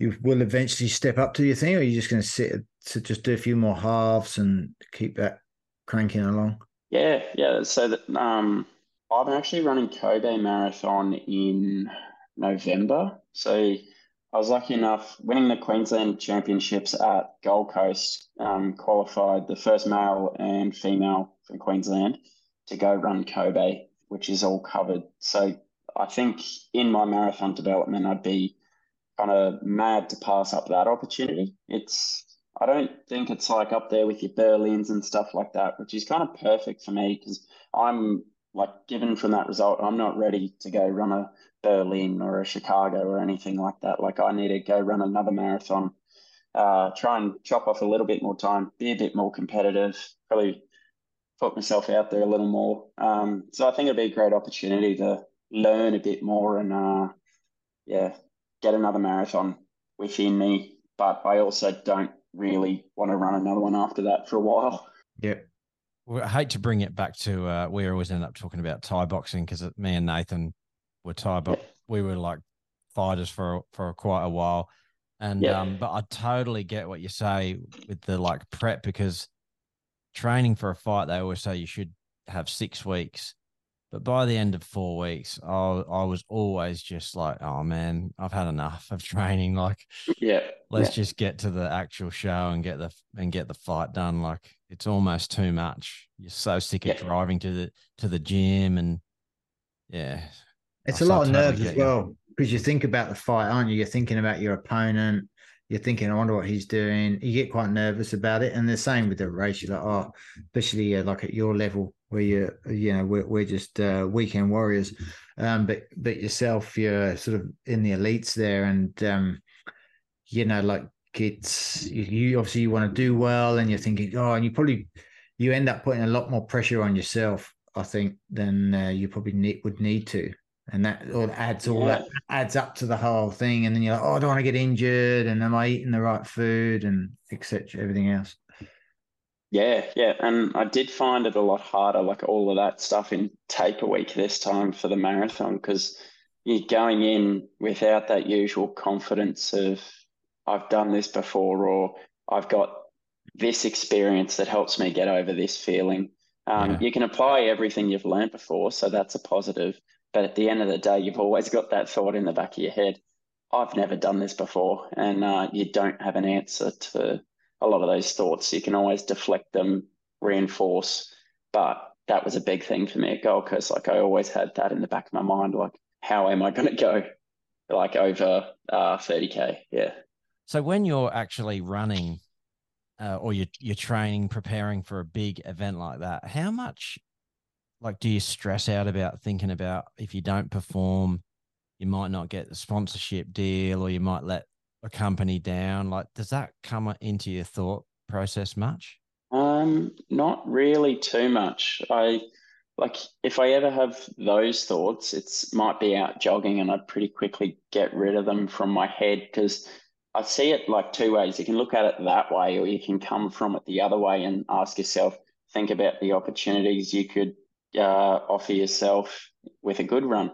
you will eventually step up to your thing, or are you just going to sit to just do a few more halves and keep that cranking along? Yeah, yeah. So that um, I'm actually running Kobe Marathon in November. So I was lucky enough winning the Queensland Championships at Gold Coast. Um, qualified the first male and female from Queensland to go run Kobe, which is all covered. So I think in my marathon development, I'd be kind of mad to pass up that opportunity. It's I don't think it's like up there with your Berlins and stuff like that, which is kind of perfect for me because I'm like given from that result, I'm not ready to go run a Berlin or a Chicago or anything like that. Like I need to go run another marathon uh, try and chop off a little bit more time, be a bit more competitive, probably put myself out there a little more. Um, so I think it'd be a great opportunity to learn a bit more and uh, yeah, get another marathon within me. But I also don't really want to run another one after that for a while. Yeah. Well, I hate to bring it back to uh, we always end up talking about Thai boxing because me and Nathan were Thai, but Yeah. we were like fighters for for quite a while. And Yeah. um, but I totally get what you say with the like prep because training for a fight, they always say you should have six weeks. But by the end of four weeks, I I was always just like, oh man, I've had enough of training. Like, Yeah. let's yeah. just get to the actual show and get the and get the fight done. Like, it's almost too much. You're so sick of Yeah. driving to the to the gym and yeah, It's I a lot of nerves as well because you think about the fight, aren't you? You're thinking about your opponent. You're thinking, I wonder what he's doing. You get quite nervous about it, and the same with the race. You're like, oh, especially uh, like at your level where you're, you know, we're, we're just uh, weekend warriors. Um, but but yourself, you're sort of in the elites there, and um, you know, like it's you, you obviously you want to do well, and you're thinking, oh, and you probably you end up putting a lot more pressure on yourself, I think, than uh, you probably need, would need to and that all adds all that adds up to the whole thing. And then you're like, oh, I don't want to get injured, and am I eating the right food, and etc. Everything else. Yeah, yeah. And I did find it a lot harder, like all of that stuff in tape a week this time for the marathon, because you're going in without that usual confidence of I've done this before or I've got this experience that helps me get over this feeling. Um, Yeah. You can apply everything you've learned before, so that's a positive. But at the end of the day, you've always got that thought in the back of your head. I've never done this before, and uh, you don't have an answer to a lot of those thoughts. You can always deflect them, reinforce. But that was a big thing for me at Gold Coast. Like I always had that in the back of my mind. Like, how am I going to go? Like over uh, 30k. Yeah. So when you're actually running, uh, or you're you're training, preparing for a big event like that, how much, like, do you stress out about thinking about if you don't perform, you might not get the sponsorship deal, or you might let a company down? Like, does that come into your thought process much? Um, not really too much. I like if I ever have those thoughts, it's might be out jogging and I'd pretty quickly get rid of them from my head because I see it like two ways. You can look at it that way, or you can come from it the other way and ask yourself, think about the opportunities you could uh, offer yourself with a good run.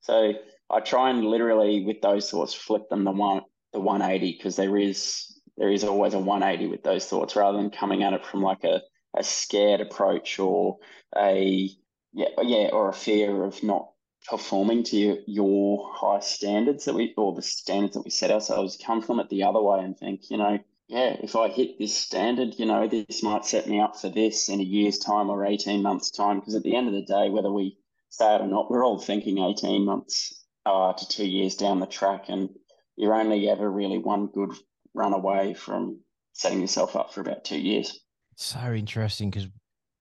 So I try and literally with those thoughts flip them the one the 180 because there is there is always a 180 with those thoughts rather than coming at it from like a, a scared approach or a yeah yeah or a fear of not performing to your, high standards that we or the standards that we set ourselves come from it the other way and think you know yeah if i hit this standard you know this might set me up for this in a year's time or 18 months time because at the end of the day whether we say it or not we're all thinking 18 months uh, to two years down the track and you're only ever really one good run away from setting yourself up for about two years so interesting because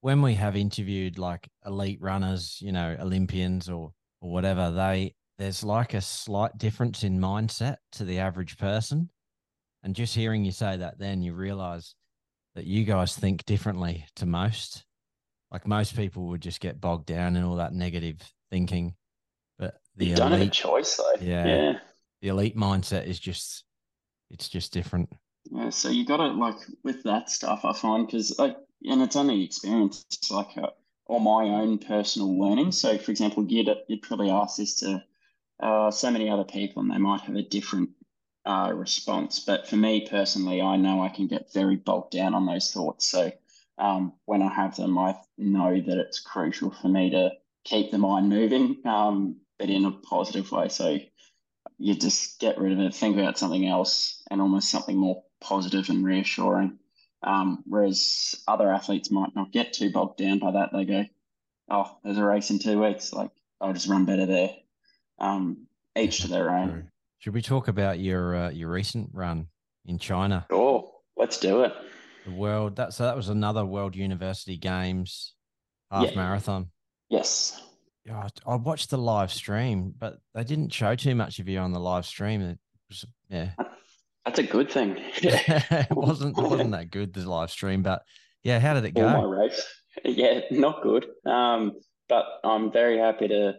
when we have interviewed like elite runners, you know, Olympians or or whatever, they there's like a slight difference in mindset to the average person. And just hearing you say that, then you realize that you guys think differently to most. Like most people would just get bogged down in all that negative thinking, but the you don't have a choice though Yeah. yeah the elite mindset is just, it's just different. Yeah, so you got to like with that stuff, I find because like, and it's only experience, like uh, my own personal learning. So, for example, you'd you'd probably ask this to uh, so many other people, and they might have a different uh, response. But for me personally, I know I can get very bogged down on those thoughts. So, um, when I have them, I know that it's crucial for me to keep the mind moving, um, but in a positive way. So you just get rid of it, think about something else, and almost something more positive and reassuring. Um, whereas other athletes might not get too bogged down by that. They go, "Oh, there's a race in two weeks. Like I'll just run better there." Um, each to their own. Should we talk about your uh, your recent run in China? Oh, let's do it. The world that so that was another World University Games half Yeah. marathon. Yes. Yeah, I I watched the live stream, but they didn't show too much of you on the live stream. It was, yeah, That's a good thing. it wasn't it wasn't that good the live stream, but yeah, how did it For my go? race. Yeah, not good. Um, but I'm very happy to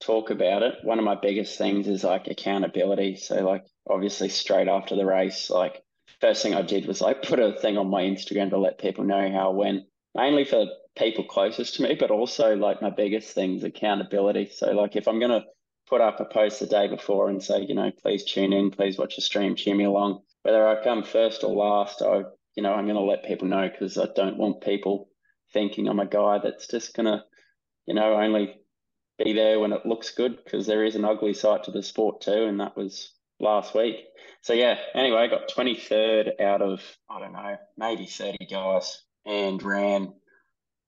talk about it. One of my biggest things is like accountability. So like obviously straight after the race, like first thing I did was like put a thing on my Instagram to let people know how I went, mainly for people closest to me, but also like my biggest things accountability. So like if I'm gonna put up a post the day before and say, you know, please tune in, please watch the stream, cheer me along. Whether I come first or last, I you know, I'm gonna let people know because I don't want people thinking I'm a guy that's just gonna, you know, only be there when it looks good because there is an ugly side to the sport too, and that was last week. So yeah, anyway, I got 23rd out of I don't know, maybe 30 guys and ran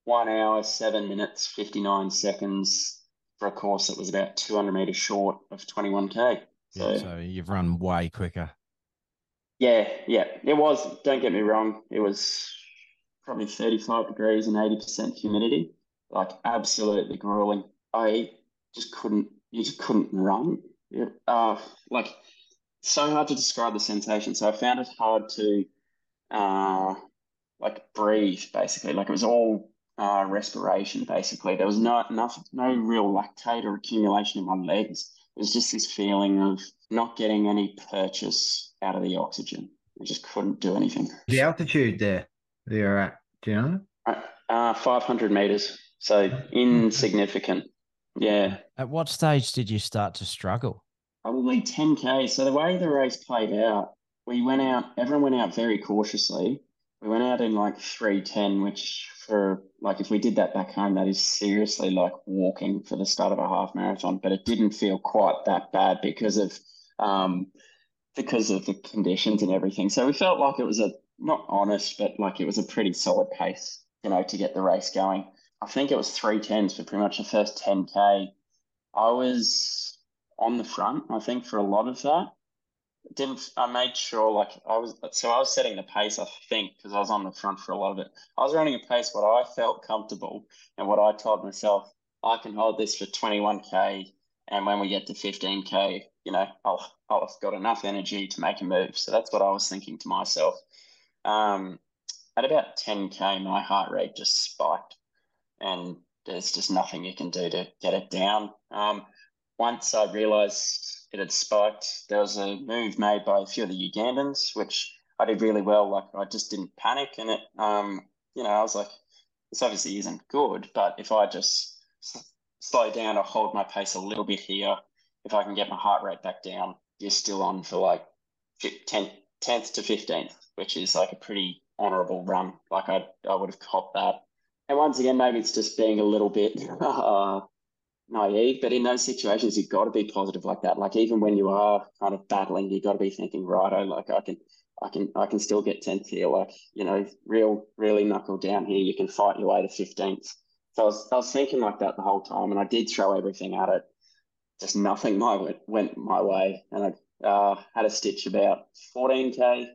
one hour, seven minutes, 59 seconds for a course that was about 200 meters short of 21k. So Yeah, so you've run way quicker. yeah, yeah, it was. Don't get me wrong, it was probably 35 degrees and 80% humidity, like absolutely grueling. I just couldn't, you just couldn't run. It, uh, like so hard to describe the sensation. So I found it hard to, uh, like breathe basically. Like it was all uh, respiration basically. There was no enough, no real lactate or accumulation in my legs. It was just this feeling of not getting any purchase out of the oxygen. I just couldn't do anything. The altitude there that you're at, do you know? Uh, 500 meters. So insignificant. Yeah. At what stage did you start to struggle? Probably 10K. So the way the race played out, we went out, everyone went out very cautiously. We went out in like 310, which for like if we did that back home, that is seriously like walking for the start of a half marathon. But it didn't feel quite that bad because of um because of the conditions and everything. So we felt like it was a not honest, but like it was a pretty solid pace, you know, to get the race going. I think it was three tens for pretty much the first 10K. I was on the front, I think, for a lot of that. Didn't I made sure like I was so I was setting the pace, I think, because I was on the front for a lot of it. I was running a pace what I felt comfortable and what I told myself, I can hold this for 21K and when we get to 15K, you know, I'll have got enough energy to make a move. So that's what I was thinking to myself. Um, at about 10K, my heart rate just spiked and there's just nothing you can do to get it down. Um, once I realized it had spiked, there was a move made by a few of the Ugandans, which I did really well. Like I just didn't panic, and it, um, you know, I was like, this obviously isn't good, but if I just slow down or hold my pace a little bit here, if I can get my heart rate back down, you're still on for like 10th, 10th to 15th, which is like a pretty honorable run. Like I, I would have copped that. And once again, maybe it's just being a little bit uh, naive, but in those situations, you've got to be positive like that. Like even when you are kind of battling, you've got to be thinking, righto, like I can, I can, I can still get tenth here. Like you know, real, really knuckle down here. You can fight your way to fifteenth. So I was, I was thinking like that the whole time, and I did throw everything at it. Just nothing my went, went my way, and I uh, had a stitch about fourteen k,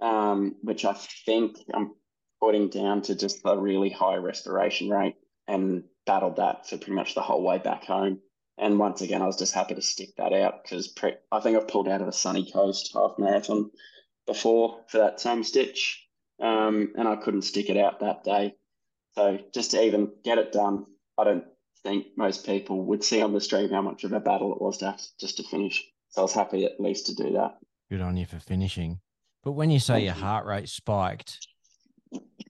um, which I think I'm putting down to just a really high respiration rate and battled that for pretty much the whole way back home. And once again, I was just happy to stick that out because pre- I think I've pulled out of a sunny coast half marathon before for that same stitch, um, and I couldn't stick it out that day. So just to even get it done, I don't think most people would see on the stream how much of a battle it was to have just to finish. So I was happy at least to do that. Good on you for finishing. But when you say Thank your you. heart rate spiked,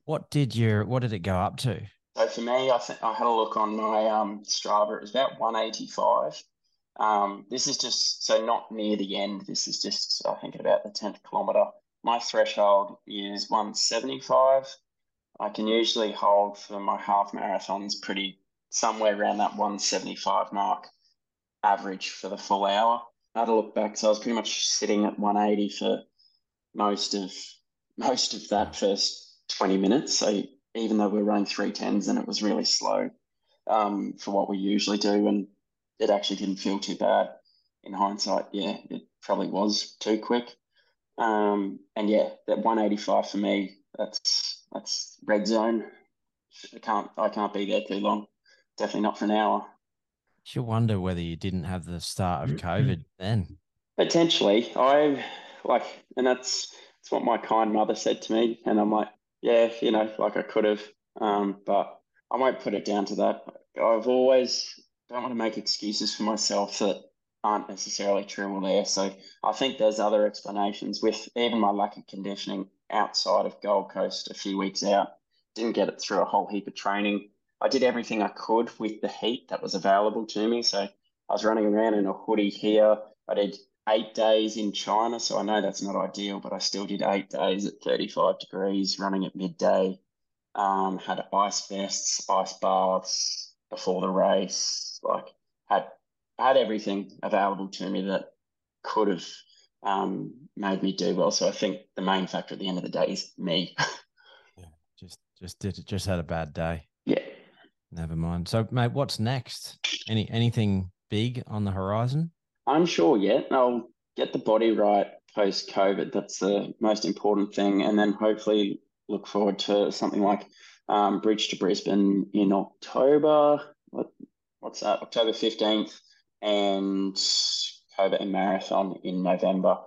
what did your what did it go up to? So for me, I I had a look on my um, Strava. It was about 185. Um, this is just so not near the end. This is just I think at about the 10th kilometer. My threshold is 175. I can usually hold for my half marathons pretty somewhere around that 175 mark average for the full hour. I had a look back, so I was pretty much sitting at 180 for most of most of that first 20 minutes. So even though we're running three tens and it was really slow um, for what we usually do, and it actually didn't feel too bad. In hindsight, yeah, it probably was too quick. Um, and yeah, that 185 for me, that's that's red zone. I can't I can't be there too long. Definitely not for an hour. You wonder whether you didn't have the start of COVID then. Potentially, I like, and that's that's what my kind mother said to me, and I'm like, yeah, you know, like I could have, um, but I won't put it down to that. I've always don't want to make excuses for myself that aren't necessarily true or there. So I think there's other explanations with even my lack of conditioning outside of Gold Coast a few weeks out. Didn't get it through a whole heap of training. I did everything I could with the heat that was available to me. So I was running around in a hoodie here. I did eight days in China. So I know that's not ideal, but I still did eight days at 35 degrees, running at midday. Um, had ice vests, ice baths before the race. Like had had everything available to me that could have um, made me do well. So I think the main factor at the end of the day is me. yeah, just just did just had a bad day. Yeah. Never mind. So, mate, what's next? Any anything big on the horizon? I'm sure yet. I'll get the body right post COVID. That's the most important thing, and then hopefully look forward to something like um, Bridge to Brisbane in October. What what's that? October fifteenth, and Coburn Marathon in November.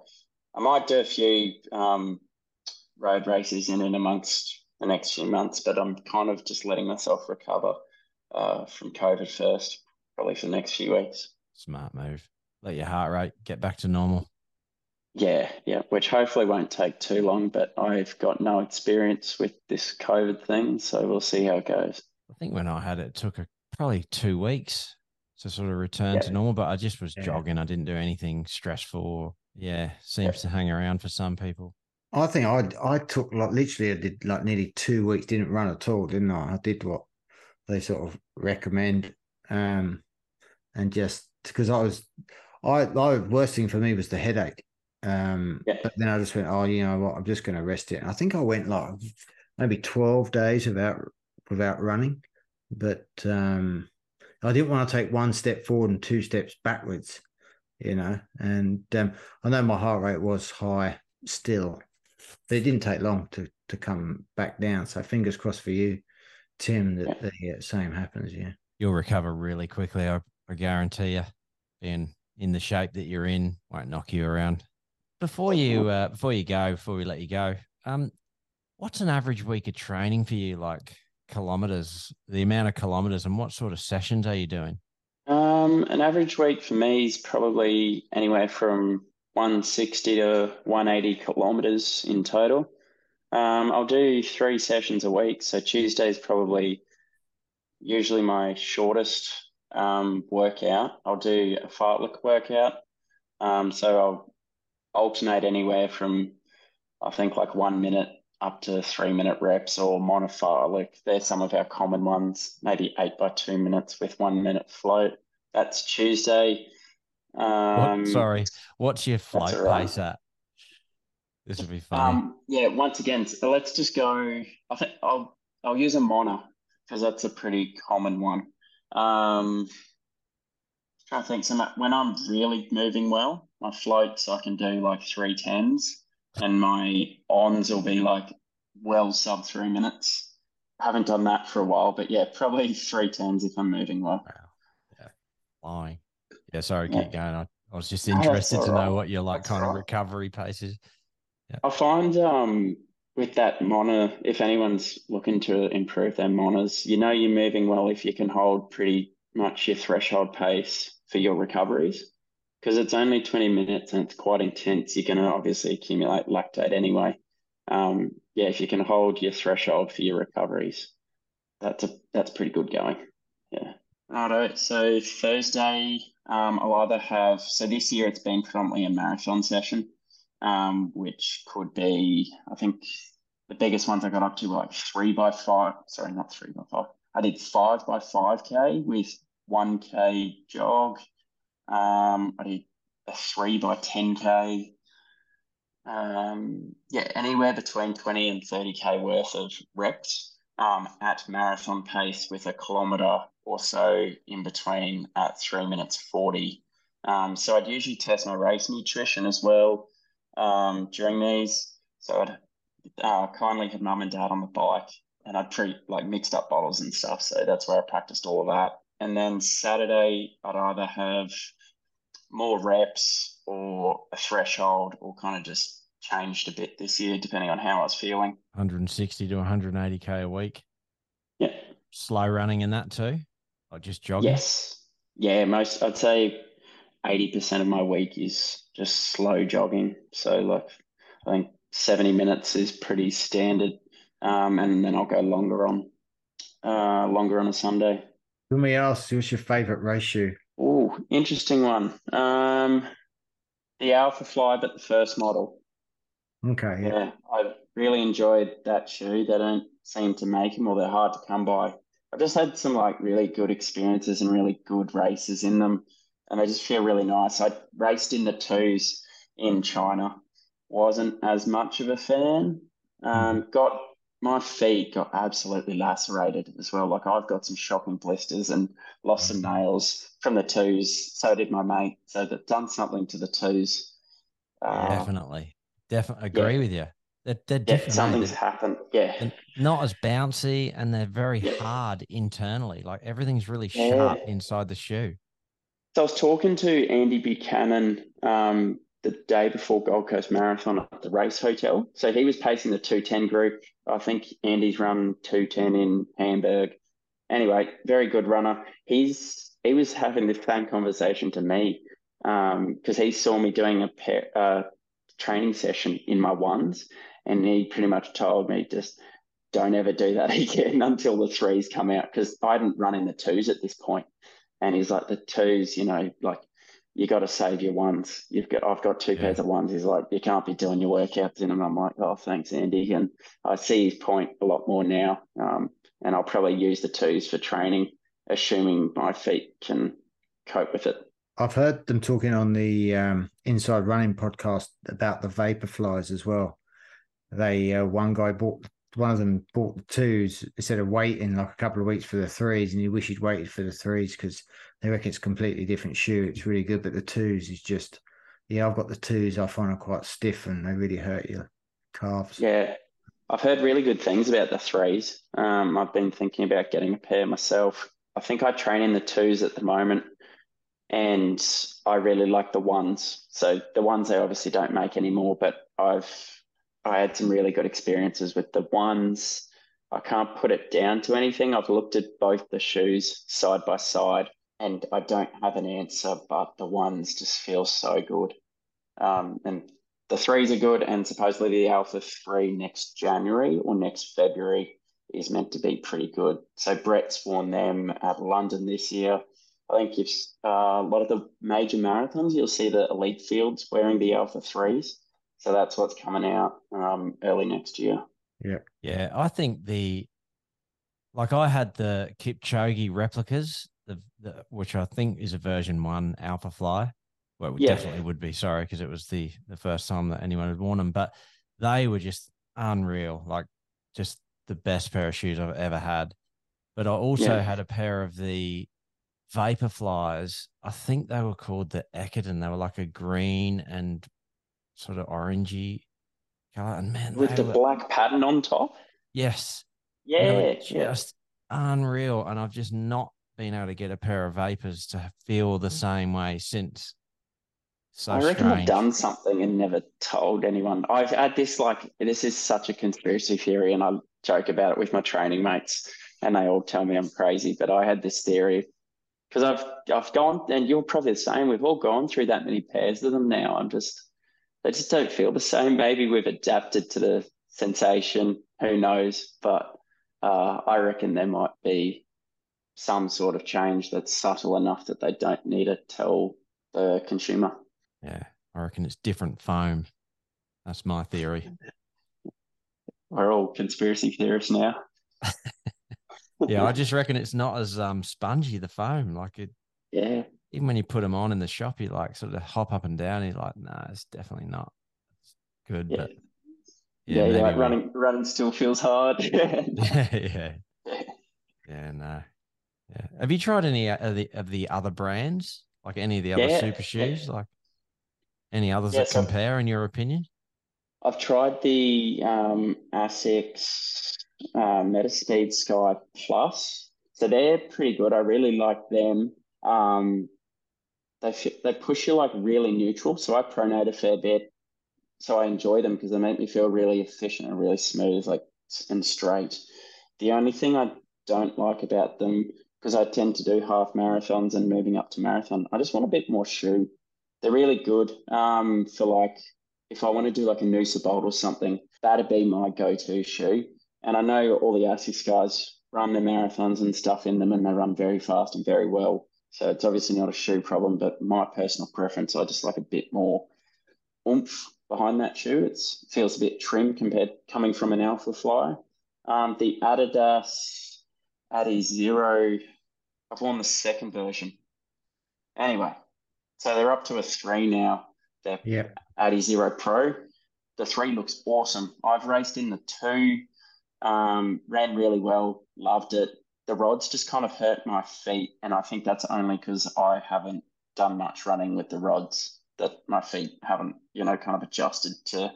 I might do a few um, road races in and amongst the next few months, but I'm kind of just letting myself recover uh, from COVID first, probably for the next few weeks. Smart move. Let your heart rate get back to normal. Yeah, yeah, which hopefully won't take too long, but I've got no experience with this COVID thing, so we'll see how it goes. I think when I had it, it took a, probably two weeks to sort of return yeah. to normal, but I just was yeah. jogging. I didn't do anything stressful. Yeah, seems yeah. to hang around for some people. I think I I took like literally I did like nearly two weeks didn't run at all, didn't I? I did what they sort of recommend, um, and just because I was I the worst thing for me was the headache. Um, yeah. but then I just went, oh, you know what? I'm just going to rest it. And I think I went like maybe 12 days without without running, but um, I didn't want to take one step forward and two steps backwards, you know. And um, I know my heart rate was high still, but it didn't take long to to come back down. So fingers crossed for you, Tim, that the same happens. Yeah, you'll recover really quickly. I, I guarantee you. Being in the shape that you're in won't knock you around. Before you uh, before you go, before we let you go, um, what's an average week of training for you like? kilometers, the amount of kilometers, and what sort of sessions are you doing? Um, an average week for me is probably anywhere from 160 to 180 kilometers in total. Um, I'll do three sessions a week. So Tuesday is probably usually my shortest um, workout. I'll do a fartlek workout. Um, so I'll alternate anywhere from I think like one minute up to three minute reps or Mona fartlek. They're some of our common ones, maybe eight by two minutes with one minute float. That's Tuesday. Um, what, sorry, what's your float pace at? This would be fun. Um, yeah, once again, so let's just go. I think I'll I'll use a Mona because that's a pretty common one. Um, to think. So when I'm really moving well, my floats I can do like three tens and my ons will be like well sub three minutes. I haven't done that for a while, but yeah, probably three tens if I'm moving well. Wow. Yeah. Flying. Yeah, sorry, yeah. keep going. I, I was just interested to know what your like That's kind right. of recovery pace is. Yeah. I find um with that Mona, if anyone's looking to improve their Monas, you know you're moving well if you can hold pretty much your threshold pace for your recoveries because it's only 20 minutes and it's quite intense, you're going to obviously accumulate lactate anyway. Um, yeah, if you can hold your threshold for your recoveries, that's a that's pretty good going. Yeah. Alright, So Thursday, um, I'll either have so this year it's been predominantly a marathon session, um, which could be I think the biggest ones I got up to were like three by five. Sorry, not three by five. I did five by five k with one k jog, um, I did a three by 10K. Um, yeah, anywhere between 20 and 30K worth of reps um, at marathon pace with a kilometer or so in between at three minutes 40. Um, so I'd usually test my race nutrition as well um, during these. So I'd uh, kindly had mum and dad on the bike and I'd treat like mixed up bottles and stuff. So that's where I practiced all of that. And then Saturday, I'd either have more reps or a threshold or kind of just changed a bit this year, depending on how I was feeling. 160 to 180k a week. Yeah. Slow running in that too, or just jogging. Yes. Yeah, most I'd say 80% of my week is just slow jogging. So like I think 70 minutes is pretty standard. Um, and then I'll go longer on uh, longer on a Sunday. Let me ask, what's your favorite race shoe? Oh, interesting one. Um, the Alpha Fly, but the first model. Okay, yeah. Yeah, I really enjoyed that shoe. They don't seem to make them, or they're hard to come by. I just had some like really good experiences and really good races in them, and they just feel really nice. I raced in the twos in China, wasn't as much of a fan. Um, got my feet got absolutely lacerated as well. Like I've got some shocking blisters and lost some nails from the twos. So did my mate. So they've done something to the twos. Uh, Definitely, definitely agree yeah. with you. They're, they're different. eh? something's They're- happened. Yeah. not as bouncy and they're very Yeah. hard internally. Like everything's really Yeah. sharp inside the shoe. So I was talking to Andy Buchanan um, the day before Gold Coast Marathon at the race hotel. So he was pacing the 210 group. I think Andy's run 210 in Hamburg. Anyway, very good runner. He's he was having the same conversation to me because he saw me doing a pair, uh, training session in my ones, and he pretty much told me just don't ever do that again until the threes come out because I hadn't run in the twos at this point. And he's like, the twos, you know, like you got to save your ones. You've got, I've got two Yeah. pairs of ones. He's like, you can't be doing your workouts in them. I'm like, oh, thanks, Andy. And I see his point a lot more now. Um, and I'll probably use the twos for training, assuming my feet can cope with it. I've heard them talking on the um, Inside Running podcast about the vapor flies as well. They uh, one guy bought one of them bought the twos instead of waiting like a couple of weeks for the threes, and you wish he'd waited for the threes because they reckon it's a completely different shoe. It's really good, but the twos is just yeah. I've got the twos. I find them quite stiff and they really hurt your calves. Yeah. I've heard really good things about the threes. Um, I've been thinking about getting a pair myself. I think I train in the twos at the moment, and I really like the ones. So the ones they obviously don't make anymore, but I've I had some really good experiences with the ones. I can't put it down to anything. I've looked at both the shoes side by side, and I don't have an answer, but the ones just feel so good. Um, and the threes are good, and supposedly the Alpha 3 next January or next February is meant to be pretty good. So Brett's worn them at London this year. I think if uh, a lot of the major marathons, you'll see the elite fields wearing the Alpha 3s. So that's what's coming out um, early next year. Yeah, Yeah. I think the like I had the Kipchoge replicas, the, the which I think is a version one Alpha Fly. Well, it Yeah. definitely would be sorry because it was the the first time that anyone had worn them, but they were just unreal, like just the best pair of shoes I've ever had. But I also Yeah. had a pair of the Vapor Flies. I think they were called the Ekiden. They were like a green and sort of orangey color. And man, With the were- black pattern on top. yes, Yeah, just unreal. And I've just not been able to get a pair of vapors to feel the mm. same way since. So I reckon strange. I've done something and never told anyone. I've had this like this is such a conspiracy theory, and I joke about it with my training mates, and they all tell me I'm crazy. But I had this theory because I've I've gone, and you're probably the same. We've all gone through that many pairs of them now. I'm just they just don't feel the same. Maybe we've adapted to the sensation. Who knows? But uh, I reckon there might be some sort of change that's subtle enough that they don't need to tell the consumer. Yeah, I reckon it's different foam. That's my theory. We're all conspiracy theorists now. Yeah, I just reckon it's not as um spongy the foam. Like it, yeah, even when you put them on in the shop, you like sort of hop up and down. You're like, nah, it's definitely not. Good, yeah, but yeah. yeah, yeah, like running, running still feels hard. yeah, yeah, yeah, no, yeah. Have you tried any of the of the other brands, like any of the other Yeah, super shoes, like any others that I've- compare, in your opinion? I've tried the um, Asics uh, Metaspeed Sky Plus, so they're pretty good. I really like them. Um, they they push you like really neutral. So I pronate a fair bit, so I enjoy them because they make me feel really efficient and really smooth, like and straight. The only thing I don't like about them because I tend to do half marathons and moving up to marathon. I just want a bit more shoe. They're really good um, for like if I want to do like a Noosa Bolt or something. That'd be my go-to shoe. And I know all the ASICS guys run their marathons and stuff in them, and they run very fast and very well. So it's obviously not a shoe problem, but my personal preference, I just like a bit more oomph behind that shoe. it feels a bit trim compared coming from an Alpha Fly. Um, the Adidas Adizero I've worn the second version. Anyway, so they're up to a three now. They're Yep. Adizero Pro. The three looks awesome. I've raced in the two, um, ran really well, loved it. The rods just kind of hurt my feet, and I think that's only because I haven't done much running with the rods. That my feet haven't, you know, kind of adjusted to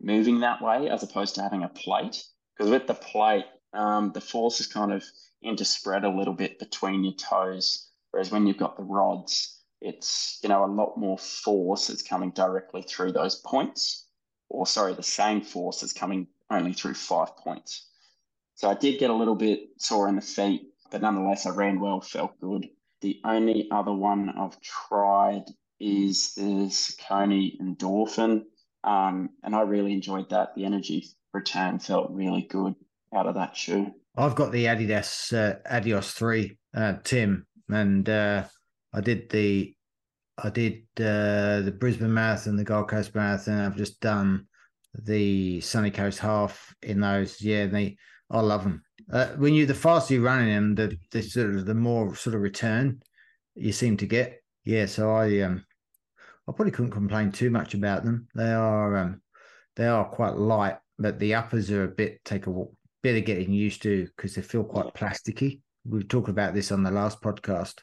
moving that way as opposed to having a plate. Because with the plate, um, the force is kind of interspread a little bit between your toes. Whereas when you've got the rods, it's you know a lot more force is coming directly through those points, or sorry, the same force is coming only through five points. So I did get a little bit sore in the feet, but nonetheless I ran well, felt good. The only other one I've tried is the Saucony Endorphin, um, and I really enjoyed that. The energy return felt really good out of that shoe. I've got the Adidas uh, Adios three, uh, Tim, and uh, I did the I did uh, the Brisbane Marathon, the Gold Coast Marathon. And I've just done the Sunny Coast Half in those. Yeah, they I love them. Uh, when you the faster you're running them, the the sort of the more sort of return you seem to get. Yeah, so I um I probably couldn't complain too much about them. They are um they are quite light, but the uppers are a bit take a bit of getting used to because they feel quite plasticky. We talked about this on the last podcast,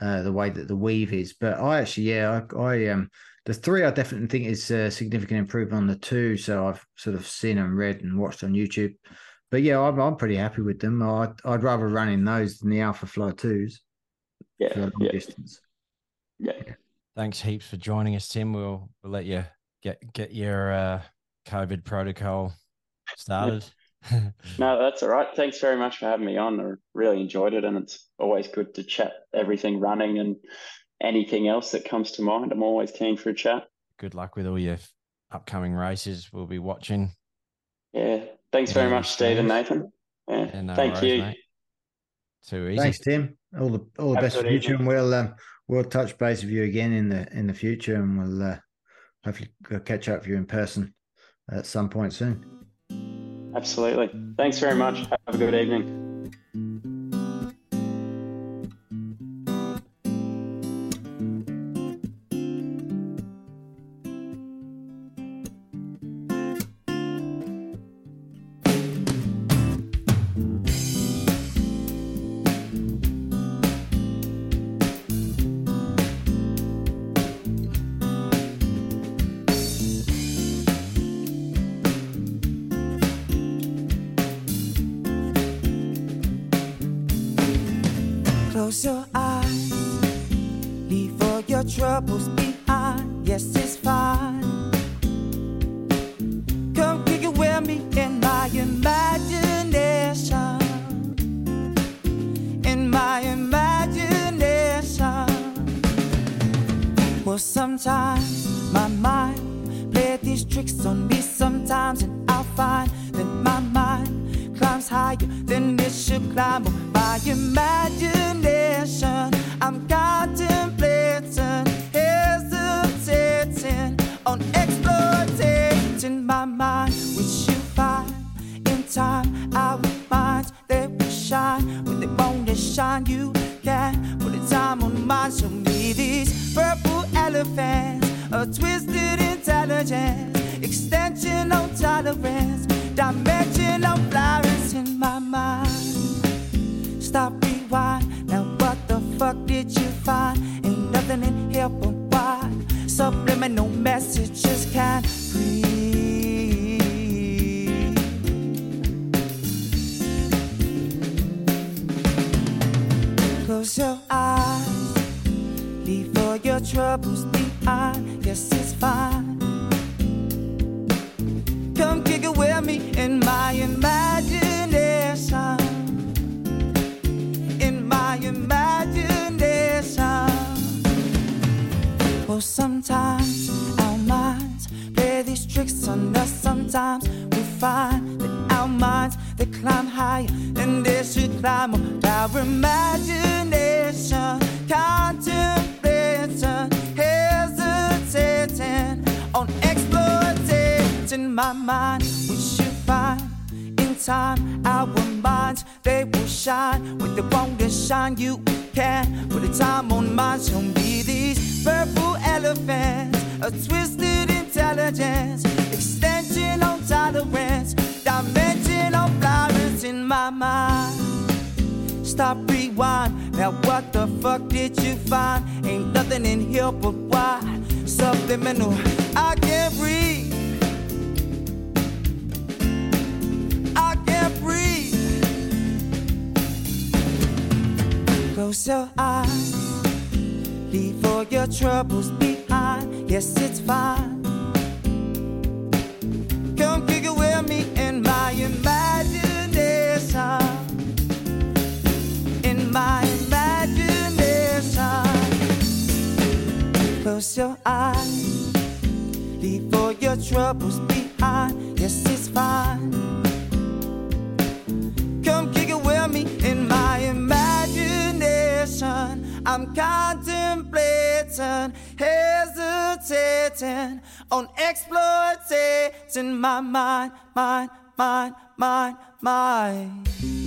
uh, the way that the weave is. But I actually, yeah, I, I um, the three I definitely think is a significant improvement on the two. So I've sort of seen and read and watched on YouTube. But yeah, I'm, I'm pretty happy with them. I'd, I'd rather run in those than the Alpha Fly twos. Yeah, for long yeah, distance. yeah. Thanks heaps for joining us, Tim. We'll we'll let you get get your uh, COVID protocol started. No, that's all right. Thanks very much for having me on. I really enjoyed it, and it's always good to chat everything running and anything else that comes to mind. I'm always keen for a chat. Good luck with all your upcoming races. We'll be watching. Yeah, thanks very much, Steve and. Nathan. Yeah, And no thank worries, you. mate. Too easy. Thanks, Tim. All the all the Have best for good the future, evening. and we'll um, we'll touch base with you again in the in the future, and we'll uh, hopefully go catch up with you in person at some point soon. Absolutely. Thanks very much. Have a good evening. Subliminal messages can't breathe. Close your eyes, leave all your troubles Well, sometimes our minds play these tricks on us. Sometimes we find that our minds they climb higher and they should climb up our imagination. Contemplation, hesitating on exploiting my mind. We should find in time our minds they will shine when they want to shine. You can put a time on mine. Show me purple elephants, a twisted intelligence, extension on tolerance, dimension on flowers in my mind. Stop, rewind. Now, what the fuck did you find? Ain't nothing in here but why? Subliminal, I can't breathe. I can't breathe. Close your eyes. Leave all your troubles behind. Yes, it's fine. Come kick it with me in my imagination. In my imagination. Close your eyes. Leave all your troubles behind. Yes, it's fine. Come kick it with me in my imagination. I'm contemplating, hesitating on exploiting my mind, mind, mind, mind, mind.